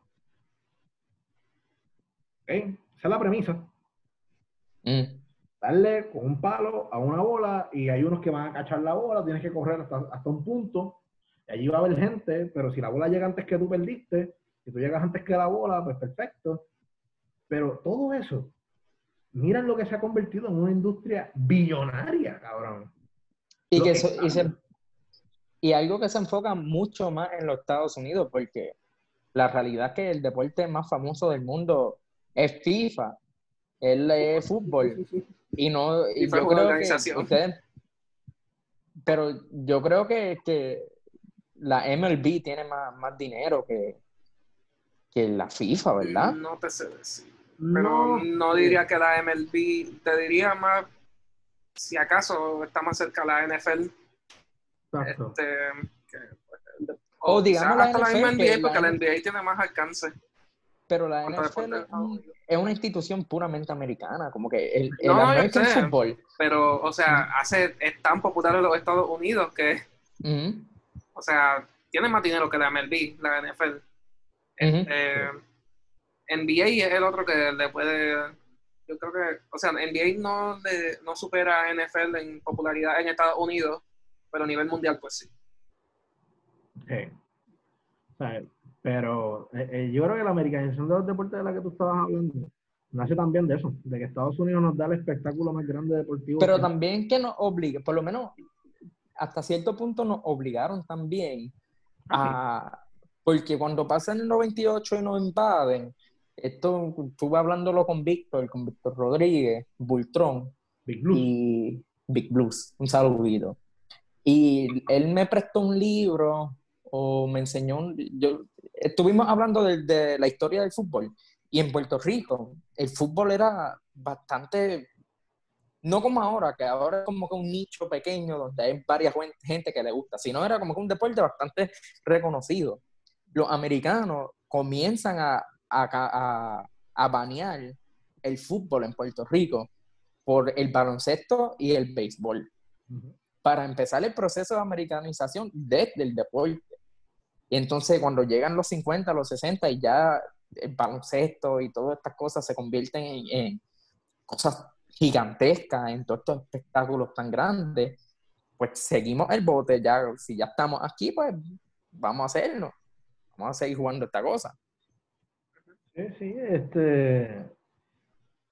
¿Ok? Esa es la premisa. Mm. Darle con un palo a una bola y hay unos que van a cachar la bola, tienes que correr hasta, hasta un punto. Y allí va a haber gente, pero si la bola llega antes que tú perdiste, si tú llegas antes que la bola, pues perfecto. Pero todo eso, miren lo que se ha convertido en una industria billonaria, cabrón. Y, Lo que que so- y, se- y algo que se enfoca mucho más en los Estados Unidos, porque la realidad es que el deporte más famoso del mundo es FIFA, él es fútbol. Y no, y yo una creo que organización. ustedes, pero yo creo que, que la MLB tiene más, más dinero que, que la FIFA, ¿verdad? No te sé decir. Pero No, no, diría que la MLB, te diría más, si acaso está más cerca la NFL. exacto. Este, que, pues, O o digamos quizás la hasta la NFL, NBA, que porque la la NBA tiene más alcance. Pero la NFL es, un- una institución puramente americana, como que el, el No, American sé. Football. Pero, o sea, hace, es tan popular en los Estados Unidos que, Ujú, o sea, tiene más dinero que la MLB, la NFL. Este, NBA es el otro que le puede. Yo creo que, o sea, NBA no, le, no supera a NFL en popularidad en Estados Unidos, pero a nivel mundial, pues sí. Sí. O sea, pero eh, eh, yo creo que la americanización de los deportes de la que tú estabas hablando nace también de eso, de que Estados Unidos nos da el espectáculo más grande deportivo. Pero que- también que nos obliga, por lo menos hasta cierto punto nos obligaron también a... Porque cuando pasan el 98 y nos invaden, esto estuve hablándolo con Víctor, con Víctor Rodríguez, Bultrón, Big Blue. y Big Blues, un saludito. Y él me prestó un libro o me enseñó un... Yo, estuvimos hablando de, de la historia del fútbol y en Puerto Rico el fútbol era bastante no como ahora, que ahora es como que un nicho pequeño donde hay varias gente que le gusta, sino era como que un deporte bastante reconocido. Los americanos comienzan a, a, a, banear el fútbol en Puerto Rico por el baloncesto y el béisbol. Para empezar el proceso de americanización desde el deporte. Y entonces cuando llegan los 50, los 60 y ya el baloncesto y todas estas cosas se convierten en, en cosas gigantesca en todos estos espectáculos tan grandes, pues seguimos el bote, ya si ya estamos aquí, pues vamos a hacerlo, vamos a seguir jugando esta cosa. Sí, sí, este...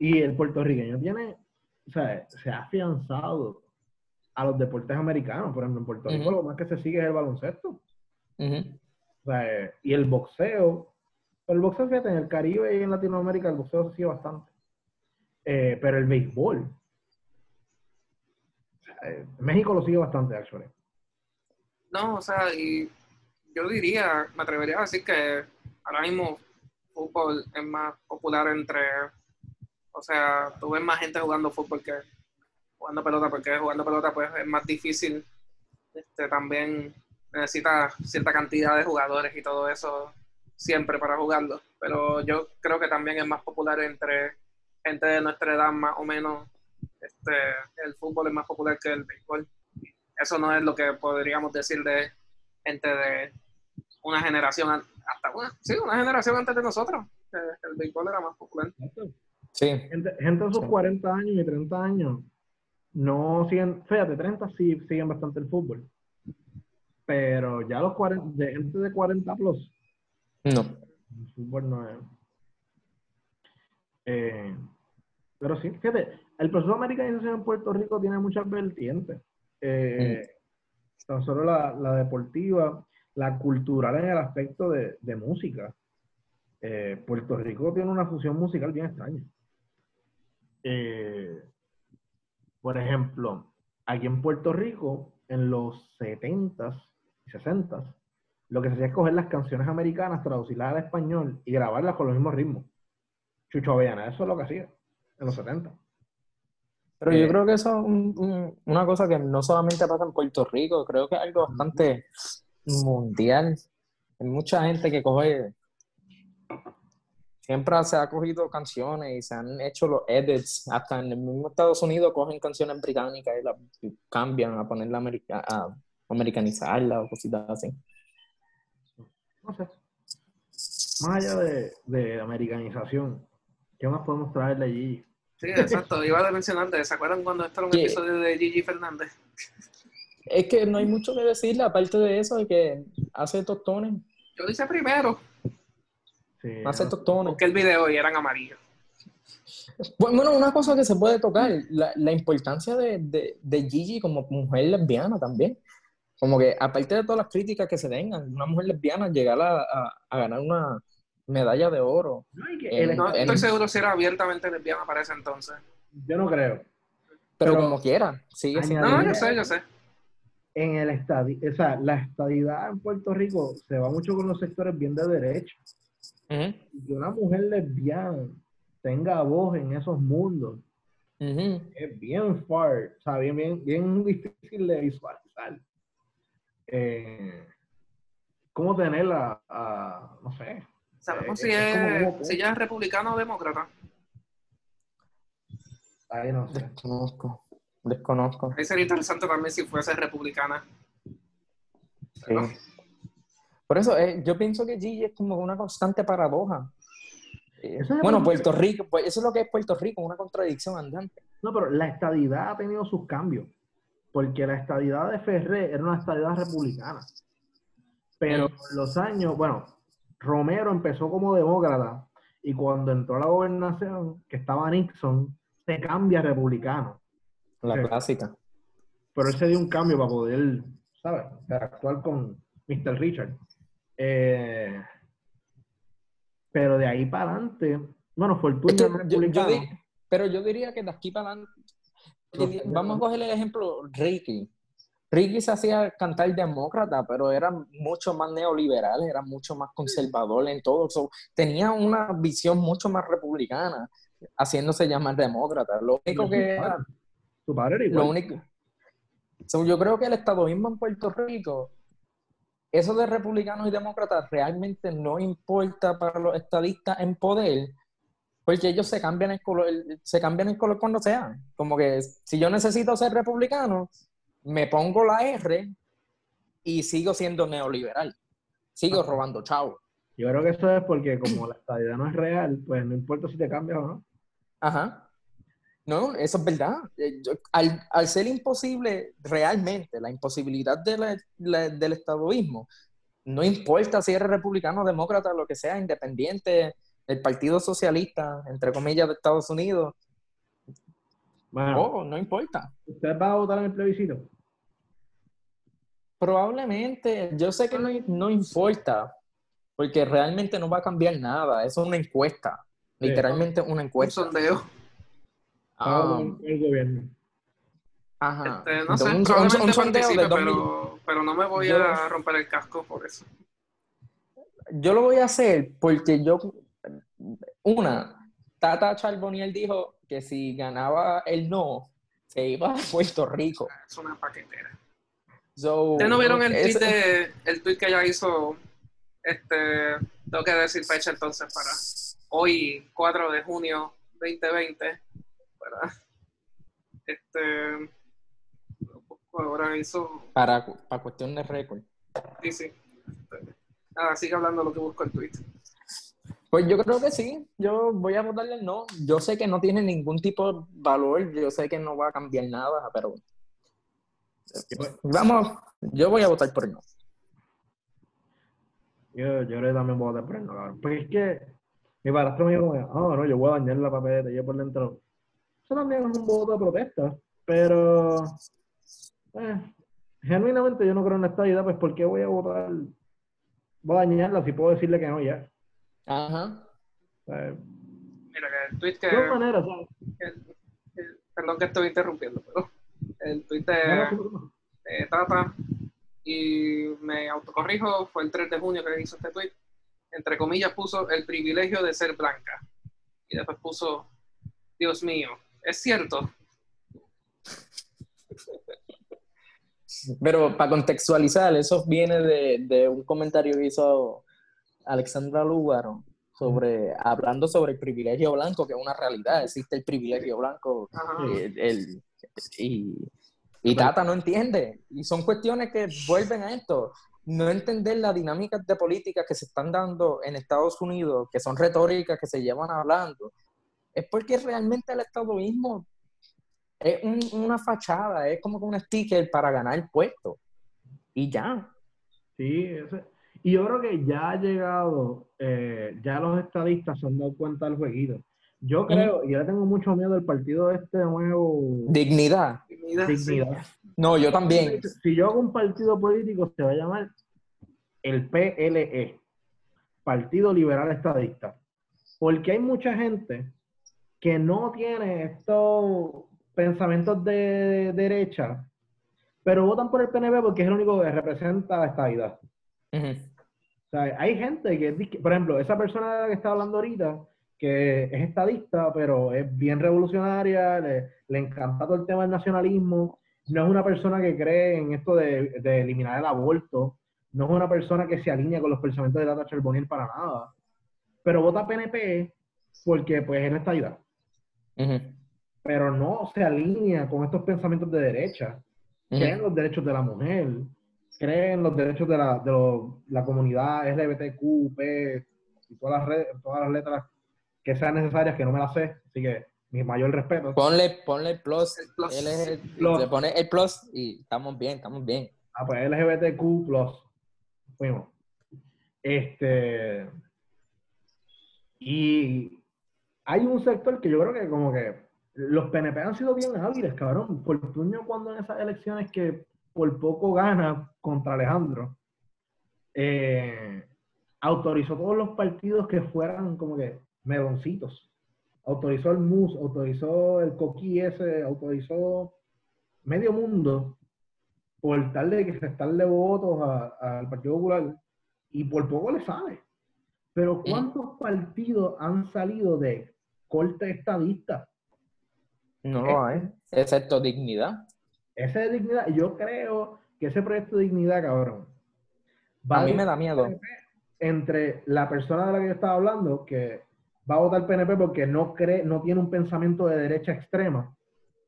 Y el puertorriqueño tiene, o sea, se ha afianzado a los deportes americanos, por ejemplo, en Puerto Rico lo más que se sigue es el baloncesto. o sea, y el boxeo, el boxeo, fíjate, en el Caribe y en Latinoamérica el boxeo se sigue bastante. Eh, pero el béisbol, eh, México lo sigue bastante, actually. No, o sea, y yo diría, me atrevería a decir que ahora mismo fútbol es más popular entre, o sea, tú ves más gente jugando fútbol que jugando pelota, porque jugando pelota pues es más difícil, este, también necesita cierta cantidad de jugadores y todo eso siempre para jugarlo, pero yo creo que también es más popular entre gente de nuestra edad más o menos, este, el fútbol es más popular que el béisbol. Eso no es lo que podríamos decir de gente de una generación, hasta una, sí, una generación antes de nosotros. El, béisbol era más popular. Sí. Gente, gente de sus 40 años y 30 años no siguen, fíjate, 30 sí siguen bastante el fútbol. Pero ya los 40, de gente de 40 plus. No. El fútbol no es. Eh, pero sí, fíjate, el proceso de americanización en Puerto Rico tiene muchas vertientes. Eh, mm. Tan solo la, deportiva, la cultural en el aspecto de, música. Eh, Puerto Rico tiene una fusión musical bien extraña. Eh, por ejemplo, aquí en Puerto Rico, en los 70s y 60s, lo que se hacía es coger las canciones americanas, traducirlas al español y grabarlas con los mismos ritmos. Chucho Avellana, eso es lo que hacía en los 70. Pero yo eh, creo que eso es una cosa que no solamente pasa en Puerto Rico, creo que es algo bastante mundial. Hay mucha gente que coge, siempre se ha cogido canciones y se han hecho los edits, hasta en el mismo Estados Unidos cogen canciones británicas y las cambian a ponerla a americanizarla o cositas así. No sé. Más allá de, de americanización, ¿qué más podemos traerle allí? Sí, exacto. Iba a mencionarte, ¿se acuerdan cuando está un episodio de Gigi Fernández? Es que no hay mucho que decirle, aparte de eso, de que hace tostones. Yo lo hice primero. Sí, hace tostones. Porque el video y eran amarillos. Bueno, una cosa que se puede tocar, la, la importancia de, de, de, Gigi como mujer lesbiana también. Como que, aparte de todas las críticas que se tengan, una mujer lesbiana llegar a, a ganar una, medalla de oro. No, estoy seguro si era abiertamente lesbiana para ese entonces. Yo no creo. Pero, como quiera, sigue No, yo sé, yo sé. En el estadio, o sea, la estadidad en Puerto Rico se va mucho con los sectores bien de derecha. Y que una mujer lesbiana tenga voz en esos mundos es bien far, o sea, bien, bien, bien difícil de visualizar. Eh, ¿Cómo tenerla, a, no sé, ¿Sabemos eh, si, ella es republicano o demócrata? Ahí no sé. Desconozco. Desconozco. Ahí sería interesante también si fuese republicana. Sí. Por eso, eh, yo pienso que Gigi es como una constante paradoja. Eh, bueno, Puerto Rico, pues eso es lo que es Puerto Rico, una contradicción andante. No, pero la estadidad ha tenido sus cambios. Porque la estadidad de Ferré era una estadidad republicana. Pero los años, bueno, Romero empezó como demócrata y cuando entró a la gobernación, que estaba Nixon, se cambia a republicano. La clásica. Pero él se dio un cambio para poder, ¿sabes? Actuar con Mr. Richard. Eh, pero de ahí para adelante, bueno, fue el turno republicano. pero yo diría que de aquí para adelante, vamos a coger el ejemplo Ricky. Ricky se hacía cantar demócrata, pero era mucho más neoliberal, era mucho más conservador en todo. So, tenía una visión mucho más republicana, haciéndose llamar demócrata. Lo único que era. Su padre era igual. Lo único. So, yo creo que el estadoísmo en Puerto Rico, eso de republicanos y demócratas realmente no importa para los estadistas en poder, porque ellos se cambian el color, se cambian el color cuando sean. Como que si yo necesito ser republicano, me pongo la R y sigo siendo neoliberal. Sigo robando chavo. Yo creo que eso es porque como la estadidad no es real, pues no importa si te cambias o no. Ajá. No, eso es verdad. Eh, yo- al, al ser imposible realmente, la imposibilidad de la- la- del estadoísmo, no importa si eres republicano, demócrata, lo que sea, independiente, el Partido Socialista, entre comillas, de Estados Unidos, Bueno, oh, no importa. ¿usted va a votar en el plebiscito? Probablemente, yo sé que no, no importa, porque realmente no va a cambiar nada. Es una encuesta, Sí. literalmente una Un encuesta. sondeo. Ah, Ah, el gobierno. ajá. Este, no sé, Un- un- un sondeo de pero, pero no me voy Yo- a romper el casco por eso. Yo lo voy a hacer porque yo, una, Tata Charboniel dijo que si ganaba el no, se iba a Puerto Rico. Es una paquetera. So, ¿Ustedes no vieron el tweet, de, el tweet que ella hizo? Este, tengo que decir fecha entonces para hoy, 4 de junio 2020. Para, este, ahora hizo, Para, para cuestión de récord. sí, sí. Nada, sigue hablando lo que busco el tweet. Pues yo creo que sí, yo voy a votarle el no. Yo sé que no tiene ningún tipo de valor, yo sé que no va a cambiar nada, pero vamos, yo voy a votar por el no. Yo, yo también voy a votar por el no, cabrón. Porque es que mi padrastro me dijo, ah, no, yo voy a dañar la papeleta, yo por dentro. Eso también es un voto de protesta, pero eh, genuinamente yo no creo en esta idea, pues ¿por qué voy a votar? Voy a dañarla si puedo decirle que no ya. Ajá. Sea, Mira, que el tweet que, de todas maneras, perdón que estoy interrumpiendo, pero el tweet de Tata y me autocorrijo, fue el 3 de junio que hizo este tweet. Entre comillas puso el privilegio de ser blanca. Y después puso, Dios mío, es cierto. Pero para contextualizar, eso viene de, de un comentario que hizo Alexandra Lúgaro sobre, hablando sobre el privilegio blanco, que es una realidad, existe el privilegio blanco eh, el- y, y Tata no entiende. Y son cuestiones que vuelven a esto. No entender las dinámicas de política que se están dando en Estados Unidos, que son retóricas que se llevan hablando, es porque realmente el estadoísmo es un- una fachada, es como que un sticker para ganar puesto. Y ya. Sí, ese- y yo creo que ya ha llegado, eh, ya los estadistas se han dado cuenta del jueguito. Yo creo, y yo le tengo mucho miedo al partido este nuevo, Dignidad. Dignidad, sí. No, yo también. Si yo hago un partido político, se va a llamar el PLE, Partido Liberal Estadista. Porque hay mucha gente que no tiene estos pensamientos de derecha, pero votan por el PNP porque es el único que representa la estadidad. Ujú. O sea, hay gente que, es por ejemplo, esa persona de la que está hablando ahorita, que es estadista, pero es bien revolucionaria, le, le encanta todo el tema del nacionalismo, no es una persona que cree en esto de, de eliminar el aborto, no es una persona que se alinea con los pensamientos de Tata Charbonnier para nada, pero vota PNP porque pues es estadidad, Ujú. pero no se alinea con estos pensamientos de derecha, cree en Ujú. los derechos de la mujer, cree en los derechos de la, de lo- la comunidad LGBTQ, P, y todas las, redes, todas las letras que sean necesarias, que no me las sé, así que mi mayor respeto. Ponle, ponle el plus. El plus. Él es el- Plus. Le pone el plus y estamos bien, estamos bien. Ah, pues LGBTQ+. Fuimos. Este... Y hay un sector que yo creo que como que los PNP han sido bien hábiles, cabrón. Fortuño cuando en esas elecciones que por poco gana contra Alejandro, eh, autorizó todos los partidos que fueran como que medoncitos. Autorizó el MUS, autorizó el Coquí ese, autorizó medio mundo por tal de que restarle votos al Partido Popular y por poco le sale. Pero ¿cuántos partidos han salido de corte estadista? No lo hay. Excepto dignidad. Ese de dignidad, yo creo que ese proyecto de dignidad, cabrón, va A mí me da miedo. entre la persona de la que yo estaba hablando, que va a votar PNP porque no cree, no tiene un pensamiento de derecha extrema,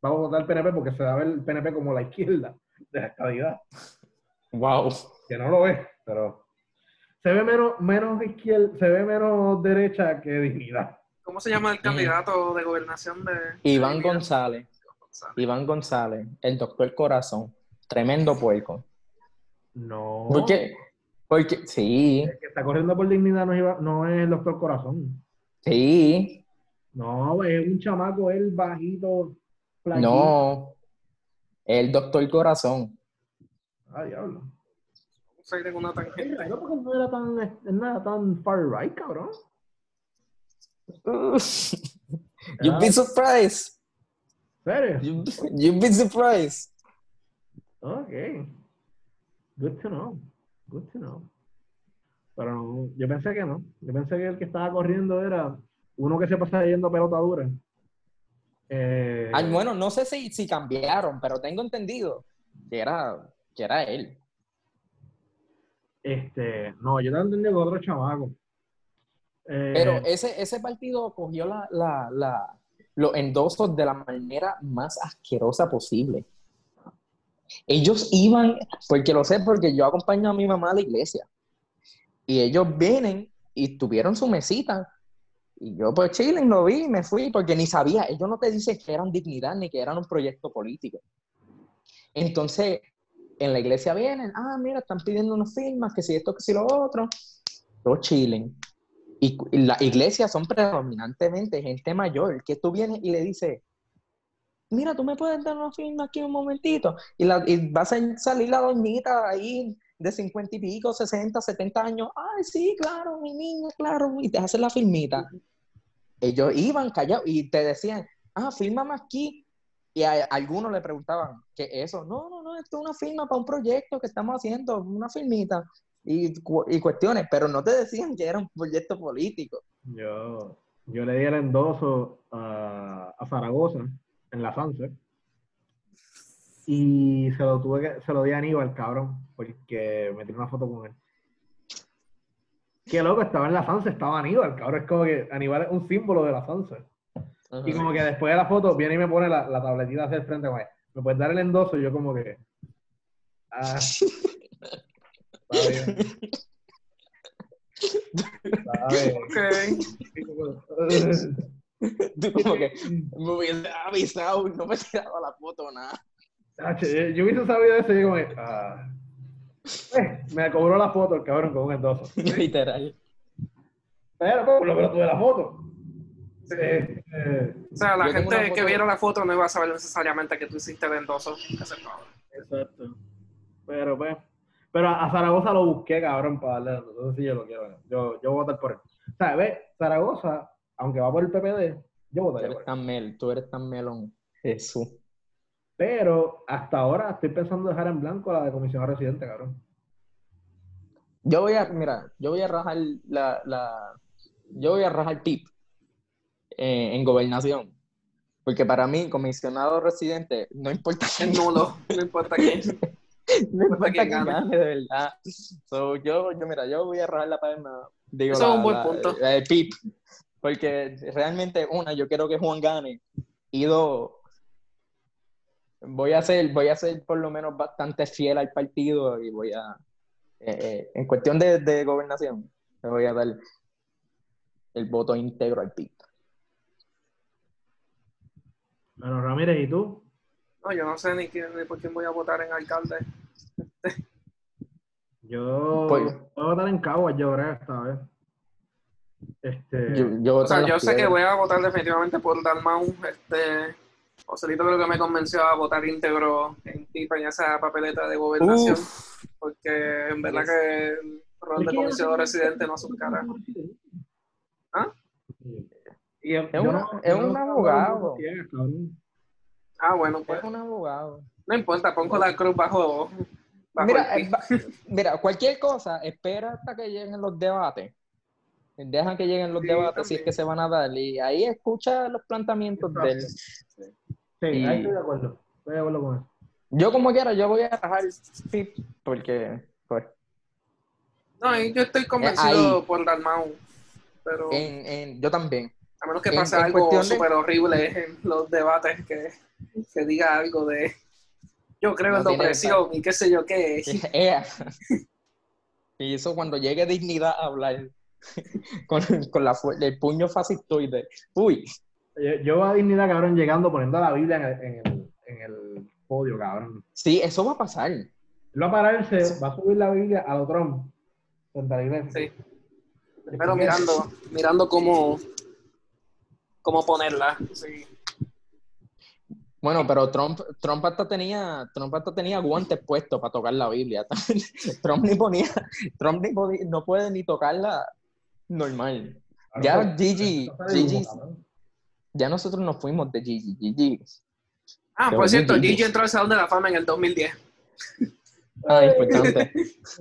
va a votar PNP porque se va a ver el PNP como la izquierda de la estabilidad, Wow. que no lo es, pero se ve menos, menos izquierda, se ve menos derecha que dignidad. ¿Cómo se llama el candidato de gobernación de Iván de- González. González? Iván González, el doctor Corazón. Tremendo puerco. No. ¿Por qué? Porque, sí, El que está corriendo por dignidad no es, Iván- no es el doctor Corazón. sí, No, es un chamaco, él bajito, flaquito. no. El doctor Corazón. Ah, diablo. Vamos a ir en una Es tangente. raro porque no era tan, no era tan far right, cabrón. You'd be surprised. ¿Serio? You'd be surprised. Ok. Good to know. Good to know. Pero no, yo pensé que no. Yo pensé que el que estaba corriendo era uno que se pasa yendo pelota dura. Eh, Ay, bueno, no sé si, si cambiaron, pero tengo entendido que era, que era él. Este, no, yo te entendí con otro chamaco. Eh, Pero ese, ese partido cogió la, la, la- los endosos de la manera más asquerosa posible. Ellos iban, porque lo sé, porque yo acompaño a mi mamá a la iglesia. Y ellos vienen y tuvieron su mesita. Y yo, pues, chilling, lo vi me fui, porque ni sabía. Ellos no te dicen que eran dignidad ni que eran un proyecto político. Entonces, en la iglesia vienen, ah, mira, están pidiendo unas firmas, que si esto, que si lo otro. Todos chilling. Y y las iglesias son predominantemente gente mayor, que tú vienes y le dices, mira, tú me puedes dar una firma aquí un momentito. Y, la, y va a salir la doñita ahí de 50 y pico, 60, 70 años. Ay, sí, claro, mi niña, claro. Y te hacen la firmita. Ellos iban callados y te decían, ah, fírmame aquí. Y algunos le preguntaban, ¿qué es eso? No, no, no, esto es una firma para un proyecto que estamos haciendo, una firmita. Y, y cuestiones, pero no te decían que era un proyecto político. Yo, yo le di el endoso a, a Zaragoza en la Sunset. Y se lo tuve que, se lo di a Aníbal, cabrón, porque me tiré una foto con él. Qué loco, estaba en la Sunset, estaba Aníbal, cabrón. Es como que Aníbal es un símbolo de la Sunset. Y como que después de la foto viene y me pone la, la tabletita hacia el frente. ¿Me puedes dar el endoso? Y yo como que... Ah, está bien. Está bien. Ok. Tú como que me hubiese avisado y no me tiraba la foto o nada. Yo, hubiese sabido eso y que, ah. Eh, me cobró la foto el cabrón con un endoso. Literal. Pero pues, por lo menos tuve la foto. Eh, eh, O sea, la gente que viera la foto no iba a saber necesariamente que tú hiciste el endoso. que se acabó. exacto. Pero pues, pero a a Zaragoza lo busqué, cabrón, para darle. Entonces sí yo lo quiero. Yo, yo voy a votar por él. O sea, ve, Zaragoza, aunque va por el PPD, yo Tú votaría por eres él. tan mel, tú eres tan melón. Jesús. Pero hasta ahora estoy pensando dejar en blanco la de comisionado residente, cabrón. Yo voy a, mira, yo voy a rajar la, la yo voy a rajar PIP eh, en gobernación. Porque para mí, comisionado residente, no importa quién, nulo, no importa quién. no importa quién gane. gane, de verdad. So, yo, yo, mira, yo voy a rajar la palma. Digo, Eso es un buen la- punto. la de PIP. Porque realmente, una, yo quiero que Juan gane. Y dos, voy a ser, voy a ser por lo menos bastante fiel al partido y voy a, eh, eh, en cuestión de, de gobernación, le voy a dar el voto íntegro al PIB. Bueno, Ramírez, ¿y tú? No, yo no sé ni, quién, ni por quién voy a votar en alcalde. Yo Pues- voy a votar en Caguas, yo creo, esta vez. Este, Yo, yo O sea, yo sé que voy a votar definitivamente por Dalmau. Este, Joselito creo que me convenció a votar íntegro en TIPA en esa papeleta de gobernación. Uf. Porque en verdad que el rol de comisionado residente no es un cara. ¿Ah? Y yo- Es yo un- no- es no un abogado. Ah, bueno, pues. Es un abogado. No importa, pongo la cruz bajo. bajo Mira, el eh, mira, cualquier cosa, espera hasta que lleguen los debates. Deja que lleguen los Sí, debates si es que se van a dar. Y ahí escucha los planteamientos de él. Sí, Y- ahí estoy de acuerdo. Estoy de acuerdo con eso. Yo como quiera, yo voy a rajar Pip porque pues, No, yo estoy convencido ahí. por Dalmau. Pero en, en- yo también. a menos que pase en algo de- súper horrible en los debates, que, que diga algo de. Yo creo en No la opresión y qué sé yo qué. Ea. Y eso cuando llegue dignidad a hablar con, con la, el puño fascistoide. Uy, Yo, yo a dignidad, cabrón, llegando, poniendo la Biblia en el, en el, en el podio, cabrón. sí, eso va a pasar. Él va a pararse, va a subir la Biblia a lo Trump. Frente a la iglesia. Sí. Pero mirando, mirando cómo, cómo ponerla. Sí. Bueno, pero Trump, Trump hasta tenía, Trump hasta tenía guantes puestos para tocar la Biblia. Trump ni ponía, Trump ni podía- no puede ni tocarla normal. Ya pues, Gigi, Gigi, ya nosotros nos fuimos de Gigi. Gigi. Ah, Pero por cierto, Gigi. Gigi entró al Salón de la Fama en el 2010. Ah, importante.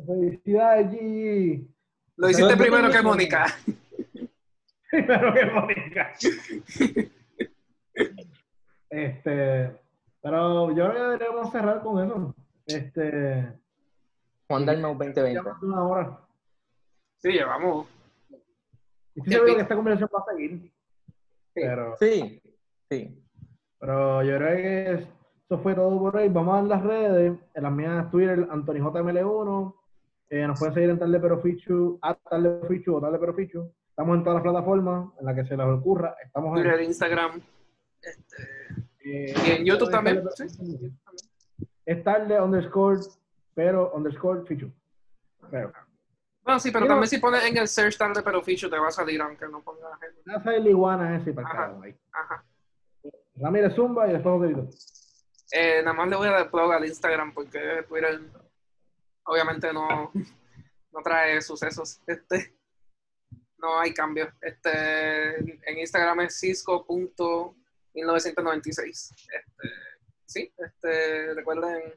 Felicidades, Gigi. Lo hiciste primero que. Mónica. Primero que Mónica. Este, pero yo creo que deberíamos cerrar con eso. Este, Juan Dalmau 2020. ya más de una hora. Sí, llevamos. Y estoy seguro que esta conversación va a seguir. Pero, Sí, sí. pero yo creo que eso fue todo por hoy. Vamos a las redes. En las mías Twitter, AntonyJML1. Eh, nos pueden seguir en Tarde Pero Fichu, a Tarde Fichu o Tarde Pero Fichu. Estamos en todas las plataformas en las que se les ocurra. Estamos en, Twitter, Instagram. Este, eh, y en YouTube también. Sí. Es tarde underscore, pero underscore Fichu. Pero, Bueno, sí, pero Mira. también si pones en el search tarde pero feature te va a salir aunque no pongas el... ya sabes la iguana ese para el Ajá. ahí. Ajá. Ramírez Zumba y después Joselito. Eh, nada más le voy a dar plug al Instagram porque Twitter obviamente no, no trae sucesos. Este, no hay cambio. Este, en Instagram es cisco.1996. Este, sí, este, recuerden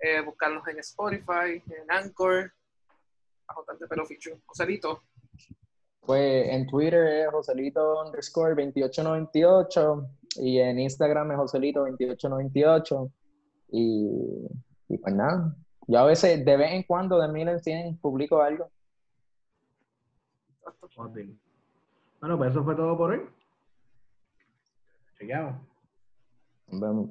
eh, buscarlos en Spotify, en Anchor, bajo tarde pero fichu. Joselito, Pues en Twitter es Joselito underscore 2898 y en Instagram es Joselito 2898 y, y pues nada. Yo a veces, de vez en cuando, de mil en cien, publico algo. Bueno, pues eso fue todo por hoy. Legal? Vamos.